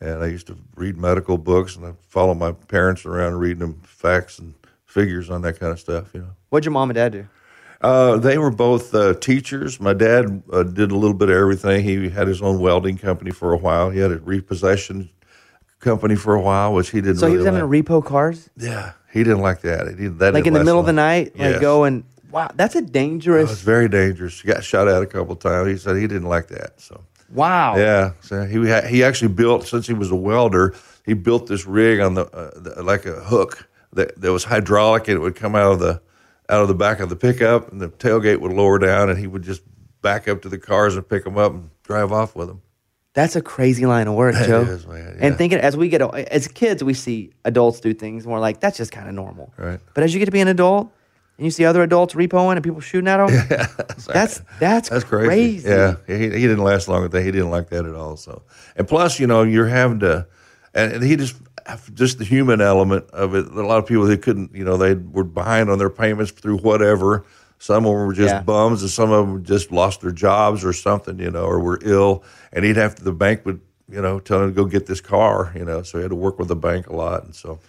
And I used to read medical books, and I followed my parents around reading them facts and figures on that kind of stuff. You know. What'd your mom and dad do? Uh, they were both uh, teachers. My dad uh, did a little bit of everything. He had his own welding company for a while. He had a repossession company for a while, which he didn't. So he really was having like. to repo cars, Yeah, he didn't like that. He didn't, that like in the middle of the long. night, like Yes. go and wow, that's a Oh, dangerous. it's very dangerous. He got shot at a couple of times. He said he didn't like that. So wow. yeah, so he he actually built since he was a welder. He built this rig on the, uh, the like a hook that, that was hydraulic and it would come out of the out of the back of the pickup and the tailgate would lower down and he would just back up to the cars and pick them up and drive off with them. That's a crazy line of work, Joe. is, man, yeah. And thinking as we get as kids, we see adults do things, and we're like, that's just kind of normal. Right. But as you get to be an adult, and you see other adults repoing and people shooting at them, *laughs* that's that's That's crazy. Yeah, he, he didn't last long with that. He didn't like that at all. So, and plus, you know, you're having to, and, and he just just the human element of it. A lot of people they couldn't, you know, they were behind on their payments through whatever. Some of them were just Yeah. bums, and some of them just lost their jobs or something, you know, or were ill. And he'd have to. The bank would, you know, tell him to go get this car, you know. So he had to work with the bank a lot, and so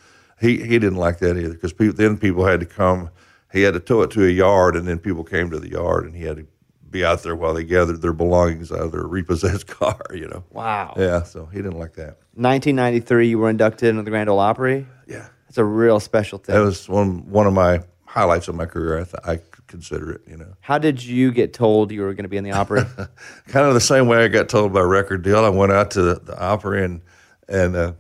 he he didn't like that either because then people had to come. He had to tow it to a yard, and then people came to the yard, and he had to be out there while they gathered their belongings out of their repossessed *laughs* car. You know. wow. Yeah. So he didn't like that. 1993, you were inducted into the Grand Ole Opry. Yeah. That's a real special thing. That was one one of my highlights of my career. I, th- I consider it. You know. How did you get told you were going to be in the Opry? *laughs* kind of the same way I got told by record deal. I went out to the, the Opry and and uh,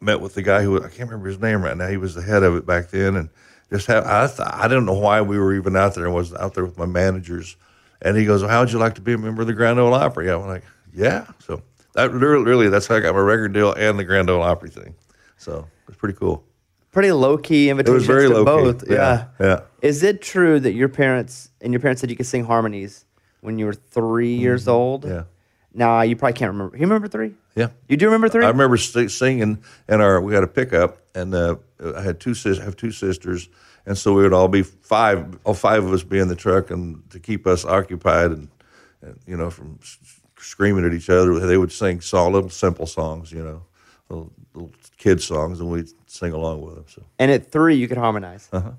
met with the guy who I can't remember his name right now. He was the head of it back then, and just have I th- I don't know why we were even out there. I was out there with my managers, and he goes, well, "How would you like to be a member of the Grand Ole Opry?" I'm like, "Yeah." So that really, really that's how I got my record deal and the Grand Ole Opry thing. So it's pretty cool. Pretty low key It was very low both. key. Yeah. yeah. Is it true that your parents and your parents said you could sing harmonies when you were 3 years old? Mm-hmm. Yeah. Nah, you probably can't remember. You remember three? Yeah. You do remember three? I remember singing, and our we had a pickup, and uh, I had two sis- I have two sisters, and so we would all be five, all five of us be in the truck, and to keep us occupied, and, and you know, from screaming at each other. They would sing song, little simple songs, you know, little, little kid songs, and we'd sing along with them. So And at three, you could harmonize. Uh-huh.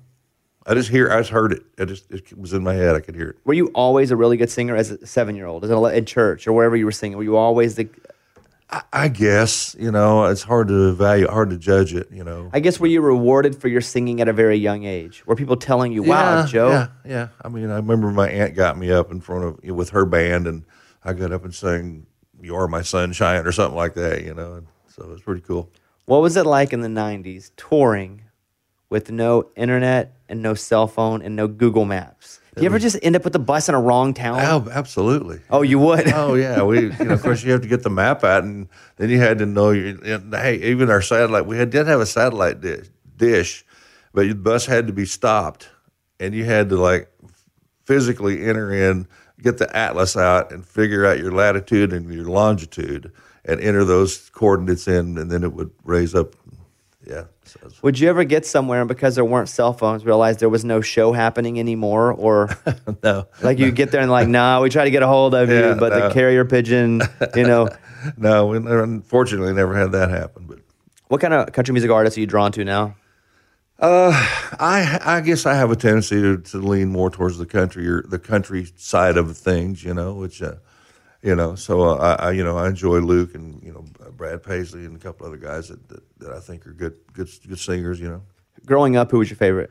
I just hear, I just heard it. I just it was in my head. I could hear it. Were you always a really good singer as a seven year old? In church or wherever you were singing? Were you always the. I, I guess you know it's hard to evaluate, hard to judge it. You know, I guess were you rewarded for your singing at a very young age? Were people telling you, wow, yeah, Joe? Yeah, yeah. I mean, I remember my aunt got me up in front of with her band, and I got up and sang "You Are My Sunshine" or something like that. You know, and so it was pretty cool. What was it like in the 90s touring with no internet and no cell phone and no Google Maps? You ever just end up with the bus in a wrong town? Oh, absolutely. Oh, you would? *laughs* Oh yeah, we you know of course you have to get the map out, and then you had to know your. And, hey, even our satellite, we had, did have a satellite dish, dish, but the bus had to be stopped, and you had to like physically enter in, get the atlas out, and figure out your latitude and your longitude, and enter those coordinates in, and then it would raise up. Yeah, Would you ever get somewhere and because there weren't cell phones, realize there was no show happening anymore? Or *laughs* no, like you get there and like, nah, we try to get a hold of you, Yeah, but the carrier pigeon, you know. *laughs* no, we never, unfortunately never had that happen, but. what kind of country music artists are you drawn to now? I I guess I have a tendency to, to lean more towards the country or the country side of things, you know, which uh, you know, so uh, I, I you know I enjoy Luke and you know Brad Paisley and a couple other guys that, that, that I think are good good good singers, you know. Growing up, who was your favorite?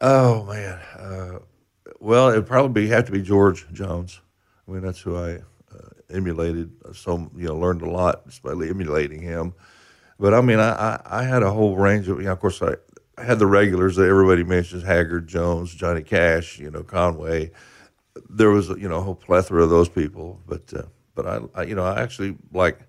Oh man, uh, well it'd probably be, have to be George Jones. I mean that's who I uh, emulated. So you know learned a lot just by emulating him. But I mean I, I, I had a whole range of you know of course I, I had the regulars that everybody mentions Haggard, Jones, Johnny Cash, you know Conway. There was you know a whole plethora of those people, but uh, but I, I you know I actually like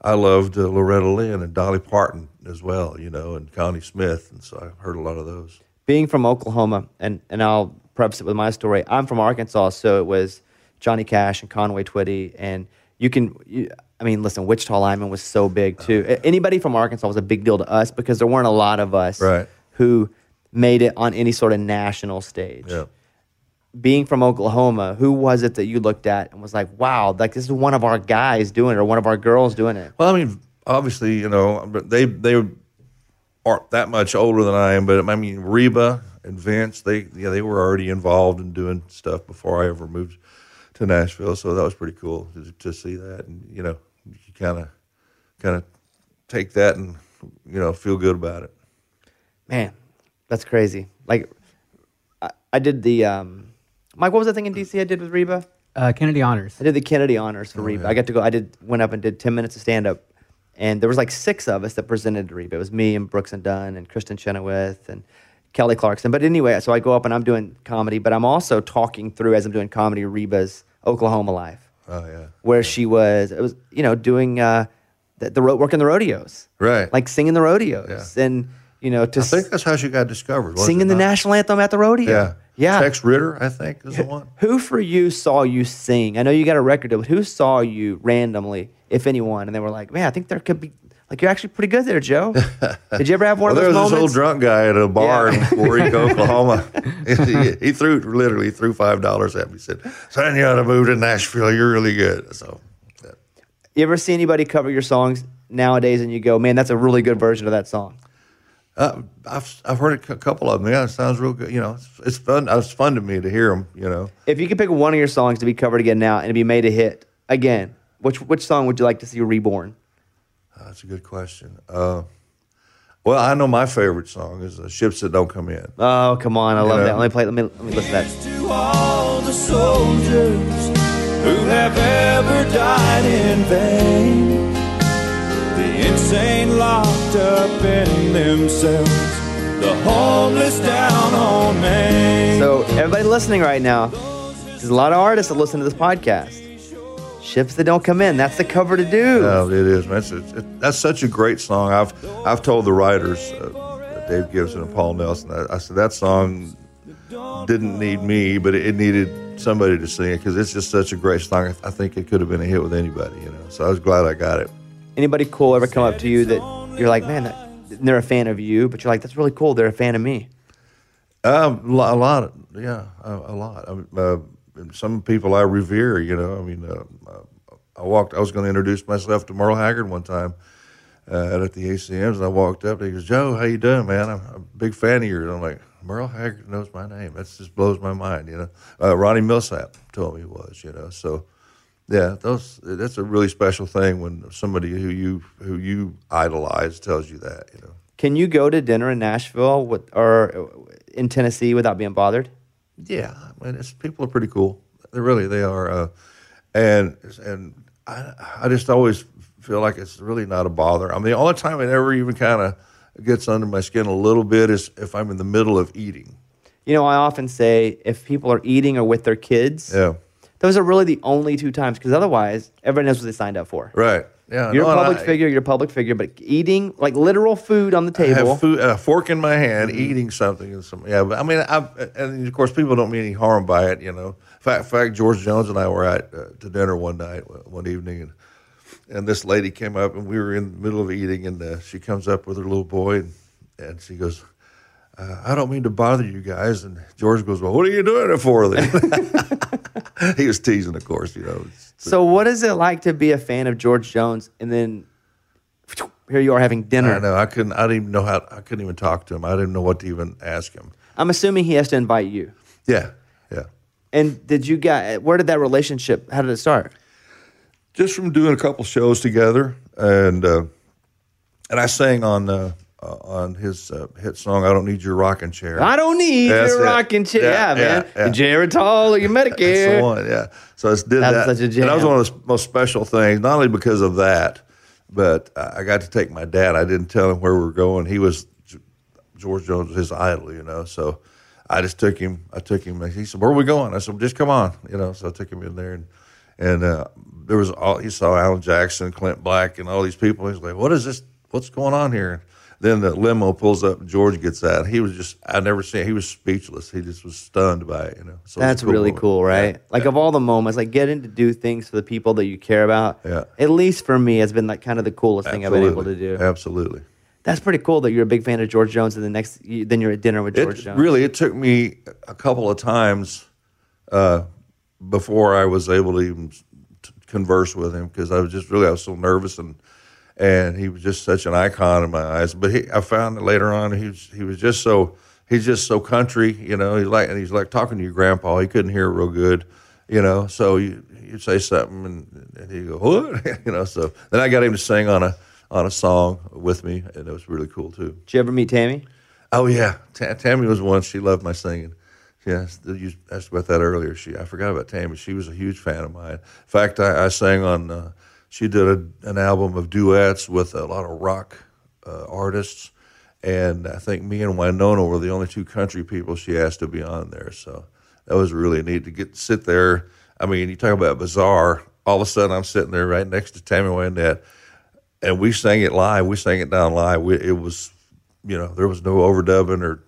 I loved uh, Loretta Lynn and Dolly Parton as well, you know, and Connie Smith, and so I heard a lot of those. being from Oklahoma, and, and I'll preface it with my story. I'm from Arkansas, so it was Johnny Cash and Conway Twitty, and you can. You, I mean, listen, Wichita Lineman was so big too. A- Anybody from Arkansas was a big deal to us because there weren't a lot of us Right. who made it on any sort of national stage. Yeah. Being from Oklahoma, who was it that you looked at and was like, "Wow, like this is one of our guys doing it, or one of our girls doing it"? Well, I mean, obviously, you know, they they aren't that much older than I am, but I mean, Reba and Vince, they yeah, they were already involved in doing stuff before I ever moved to Nashville, so that was pretty cool to, to see that, and you know, you kind of kind of take that and you know feel good about it. Man, that's crazy. Like, I, I did the um, Mike. What was the thing in DC I did with Reba? Uh, Kennedy Honors. I did the Kennedy Honors Oh, for Reba. I got to go. I did went up and did ten minutes of stand up, and there was like six of us that presented to Reba. It was me and Brooks and Dunn and Kristin Chenoweth and Kelly Clarkson. But anyway, so I go up and I'm doing comedy, but I'm also talking through as I'm doing comedy Reba's Oklahoma life, Oh yeah, where she was. It was you know doing uh, the, the ro- working the rodeos, right. like singing the rodeos, and you know to I think that's how she got discovered. wasn't singing it the not? national anthem at the rodeo. Yeah, yeah. Tex Ritter, I think, is the one. Who for you saw you sing? I know you got a record deal, but who saw you randomly, if anyone, and they were like, "Man, I think there could be like you're actually pretty good there, Joe." *laughs* Did you ever have one Well, of those there was this old drunk guy at a bar Yeah. in Eureka, *laughs* Oklahoma. *laughs* he, he threw literally threw five dollars at me. He said, "Son, you ought to move to Nashville. You're really good." So, yeah. You ever see anybody cover your songs nowadays, and you go, "Man, that's a really good version of that song." Uh, I've I've heard a couple of them. Yeah, it sounds real good. You know, it's, it's fun. It's fun to me to hear them. You know, If you could pick one of your songs to be covered again now and to be made a hit again, which which song would you like to see reborn? Uh, that's a good question. Uh, well, I know my favorite song is uh, "Ships That Don't Come In." Oh, come on, I love Yeah. that. Let me play. Let me let me listen to that. to all the soldiers who have ever died in vain. The locked up in themselves, the homeless down on Main. So, everybody listening right now, there's a lot of artists that listen to this podcast. Ships that don't come in. That's the cover to do. No, it is, man. It's, it's, it, that's such a great song. I've I've told the writers, uh, Dave Gibson and Paul Nelson, I, I said that song didn't need me, but it, it needed somebody to sing it because it's just such a great song. I, I think it could have been a hit with anybody, you know. So I was glad I got it. Anybody cool ever come up to you that you're like, man, that, they're a fan of you, but you're like, that's really cool. They're a fan of me. Um, a lot, yeah, a, lot. Uh, some people I revere, you know. I mean, uh, uh, I walked. I was going to introduce myself to Merle Haggard one time uh, at the ACMs, and I walked up. and He goes, "Joe, how you doing, man? I'm, I'm a big fan of yours." I'm like, "Merle Haggard knows my name. That just blows my mind." You know, uh, Ronnie Milsap told me he was. You know, so yeah, those that's a really special thing when somebody who you who you idolize tells you that. You know. Can you go to dinner in Nashville with, or in Tennessee without being bothered? Yeah, I mean, it's, people are pretty cool. They really they are, uh, and and I I just always feel like it's really not a bother. I mean, all the only time it ever even kind of gets under my skin a little bit is if I'm in the middle of eating. You know, I often say if people are eating or with their kids, Yeah, those are really the only two times because otherwise, everybody knows what they signed up for. right. Yeah, You're no, a public I- figure, you're a public figure, but eating, like literal food on the I table. have food, a fork in my hand, Mm-hmm. eating something and some. Yeah, but I mean, I, and of course, people don't mean any harm by it. You know, in fact, in fact George Jones and I were at uh, to dinner one night, one evening, and and this lady came up, and we were in the middle of eating, and uh, she comes up with her little boy, and, and she goes. Uh, I don't mean to bother you guys, and George goes, "Well, what are you doing it for?" Then *laughs* he was teasing, of course. You know, So, what is it like to be a fan of George Jones and then here you are having dinner? I know I couldn't. I didn't even know how. I couldn't even talk to him. I didn't know what to even ask him. I'm assuming he has to invite you. Yeah, yeah. And did you guys, where did that relationship, how did it start? just from doing a couple shows together, and uh, and I sang on uh, uh, on his uh, hit song "I Don't Need Your Rocking Chair." I don't need That's your it. rocking chair. Yeah, Yeah, man. yeah, yeah. Geritol or your That's the one, yeah. So I just did That that, was such a and that was one of the most special things. Not only because of that, but I got to take my dad. I didn't tell him where we were going. He was George Jones was his idol, you know. So I just took him. I took him. He said, "Where are we going?" I said, "Just come on," you know. So I took him in there, and and uh, there was all he saw Alan Jackson, Clint Black, and all these people. He's like, "What is this? What's going on here?" Then the limo pulls up, and George gets out. He was just I never seen. He was speechless. He just was stunned by it, you know. So it was a That's really moment. cool, right? Yeah, like yeah. of all the moments, like getting to do things for the people that you care about. Yeah. At least for me, has been like kind of the coolest thing I've been able to do. Absolutely. That's pretty cool that you're a big fan of George Jones, and the next then you're at dinner with George It Jones. really it took me a couple of times uh, before I was able to even converse with him because I was just really I was so nervous and and he was just such an icon in my eyes. But he, I found that later on he was he was just so he's just so country, you know. He's like and he's like talking to your grandpa. He couldn't hear real good, you know. So you you say something and, and he go what, *laughs* you know. So then I got him to sing on a on a song with me, and it was really cool too. Did you ever meet Tammy? Oh yeah, Ta- Tammy was one. She loved my singing. Yes, you asked about that earlier. She, I forgot about Tammy. She was a huge fan of mine. In fact, I, I sang on. Uh, she did a, an album of duets with a lot of rock uh, artists, and I think me and Wynonna were the only two country people she asked to be on there. So that was really neat to get sit there. I mean, you talk about bizarre. All of a sudden, I'm sitting there right next to Tammy Wynette, and we sang it live. We sang it down live. We, it was, you know, there was no overdubbing or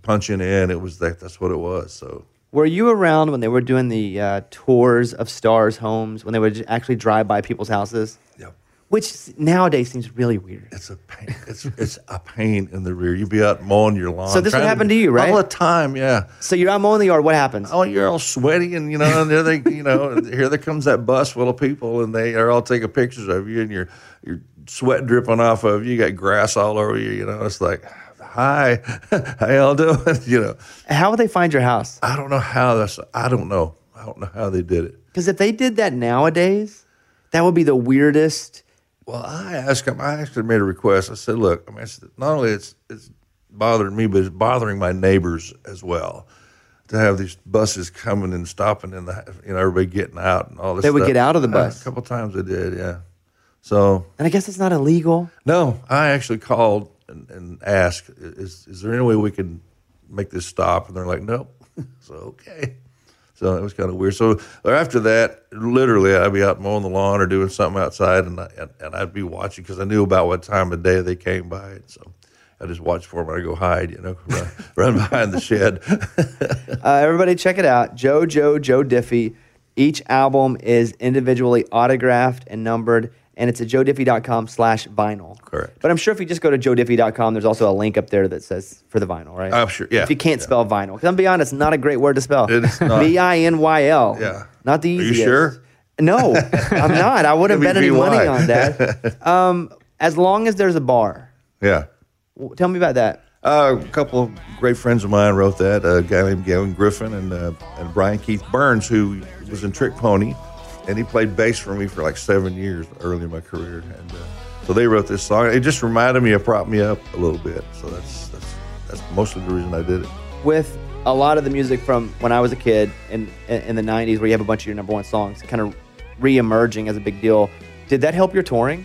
punching in. It was that. That's what it was. So Were you around when they were doing the uh, tours of stars' homes when they would actually drive by people's houses? yeah, Which nowadays seems really weird. it's a pain. It's it's a pain in the rear. You'd be out mowing your lawn. So this would happen to you, right? All the time. Yeah. So you're out mowing the yard. What happens? Oh, you're all sweaty, and you know, and there they, you know, here there comes that bus full of people, and they are all taking pictures of you, and your your sweat dripping off of you. You got grass all over you. You know, it's like, hi, *laughs* how y'all doing? *laughs* You know, How would they find your house? I don't know how that's. I don't know. I don't know how they did it. Because if they did that nowadays, that would be the weirdest. Well, I asked him. I actually made a request. I said, "Look, I mean, it's, not only it's it's bothering me, but it's bothering my neighbors as well. To have these buses coming and stopping, and the, you know everybody getting out and all this. They would stuff. get out of the bus. a couple times they did, yeah. So And I guess it's not illegal. no, I actually called and, and asked, "Is is there any way we can make this stop?" And they're like, "Nope." *laughs* so okay. So it was kind of weird. So after that, literally, I'd be out mowing the lawn or doing something outside, and I, and, and I'd be watching because I knew about what time of day they came by. And so I just watch for them. I go hide, you know, *laughs* run, run behind the shed. *laughs* Uh, everybody, check it out. Joe, Joe, Joe Diffie. Each album is individually autographed and numbered, and it's at joediffie.com slash vinyl. Correct. But I'm sure if you just go to joediffie.com, there's also a link up there that says for the vinyl, right? I'm sure, yeah, If you can't yeah. spell vinyl. Because I'm be honest, not a great word to spell. It is. V I N Y L. Yeah. Not the Are you sure? No, I'm not. I wouldn't bet any money on that. *laughs* Um, as long as there's a bar. Yeah. W- Tell me about that. Uh, a couple of great friends of mine wrote that. A guy named Gavin Griffin and uh, and Brian Keith Burns, who was in Trick Pony, and he played bass for me for like seven years early in my career. And uh, so they wrote this song. It just reminded me of prop me up a little bit. So that's that's that's mostly the reason I did it. With a lot of the music from when I was a kid in in the '90s, where you have a bunch of your number one songs, kind of re-emerging as a big deal. Did that help your touring?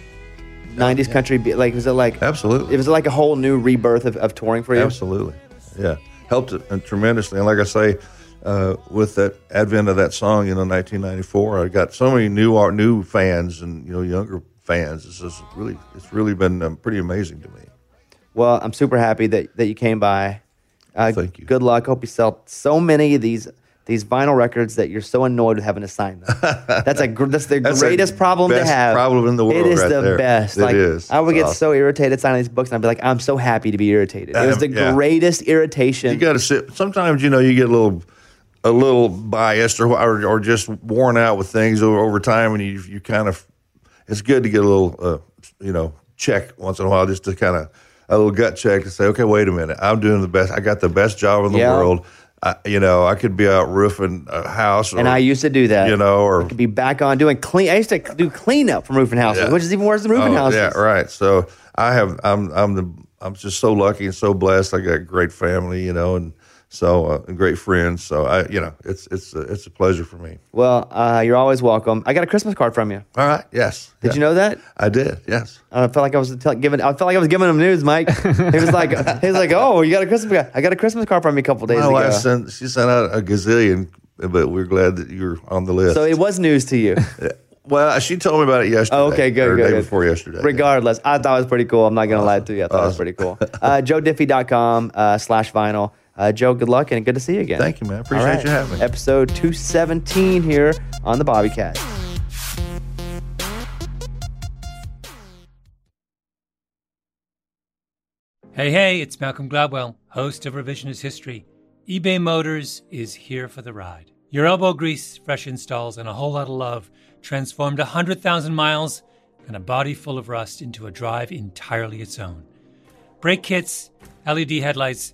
'90s country, like was it like Absolutely. It was like a whole new rebirth of, of touring for you. Absolutely, yeah, helped it tremendously. And like I say, uh, with that advent of that song, you know, 1994, I got so many new art, new fans, and you know, younger fans. It's just really, it's really been um, pretty amazing to me. Well, I'm super happy that, that you came by. Uh, Thank you. Good luck. Hope you sell so many of these these vinyl records that you're so annoyed with having to sign them. That's a gr- that's the *laughs* That's greatest problem to have. problem in the world is right the there. best. It like is. I would It's get so irritated signing these books, and I'd be like, I'm so happy to be irritated. It was Um, the yeah. greatest irritation. You got to sit. Sometimes you know you get a little, a little biased or or, or just worn out with things over, over time, and you you kind of. It's good to get a little, uh, you know, check once in a while, just to kind of a little gut check to say, okay, wait a minute, I'm doing the best. I got the best job in the Yeah. world. I, you know, I could be out roofing a house, or, and I used to do that. you know, or to be back on doing clean. I used to do cleanup from roofing houses, Yeah. which is even worse than roofing Oh, houses. Yeah, right. So I have I'm I'm the I'm just so lucky and so blessed. I got a great family, you know, and so uh, great friends. So I you know it's it's a, it's a pleasure for me. Well, uh, you're always welcome. I got a Christmas card from you. All right. Yes. Did Yeah. you know that? I did. Yes. I felt like I was giving. I felt like I was giving him news, Mike. He was like, *laughs* he was like, "Oh, you got a Christmas card? I got a Christmas card from you a couple days My ago." wife sent she sent out a gazillion, but we're glad that you're on the list. so it was news to you. *laughs* well, she told me about it yesterday. Oh, okay, good, or good, Day good. before yesterday. Regardless, I thought it was pretty cool. I'm not gonna lie to you. I thought it was pretty cool. *laughs* Uh, JoeDiffie.com uh, slash vinyl. Uh, Joe, good luck and good to see you again. Thank you, man. Appreciate you having me. Episode 217 here on the Bobbycast. Hey, hey, it's Malcolm Gladwell, host of Revisionist History. eBay Motors is here for the ride. Your elbow grease, fresh installs, and a whole lot of love transformed 100,000 miles and a body full of rust into a drive entirely its own. Brake kits, LED headlights,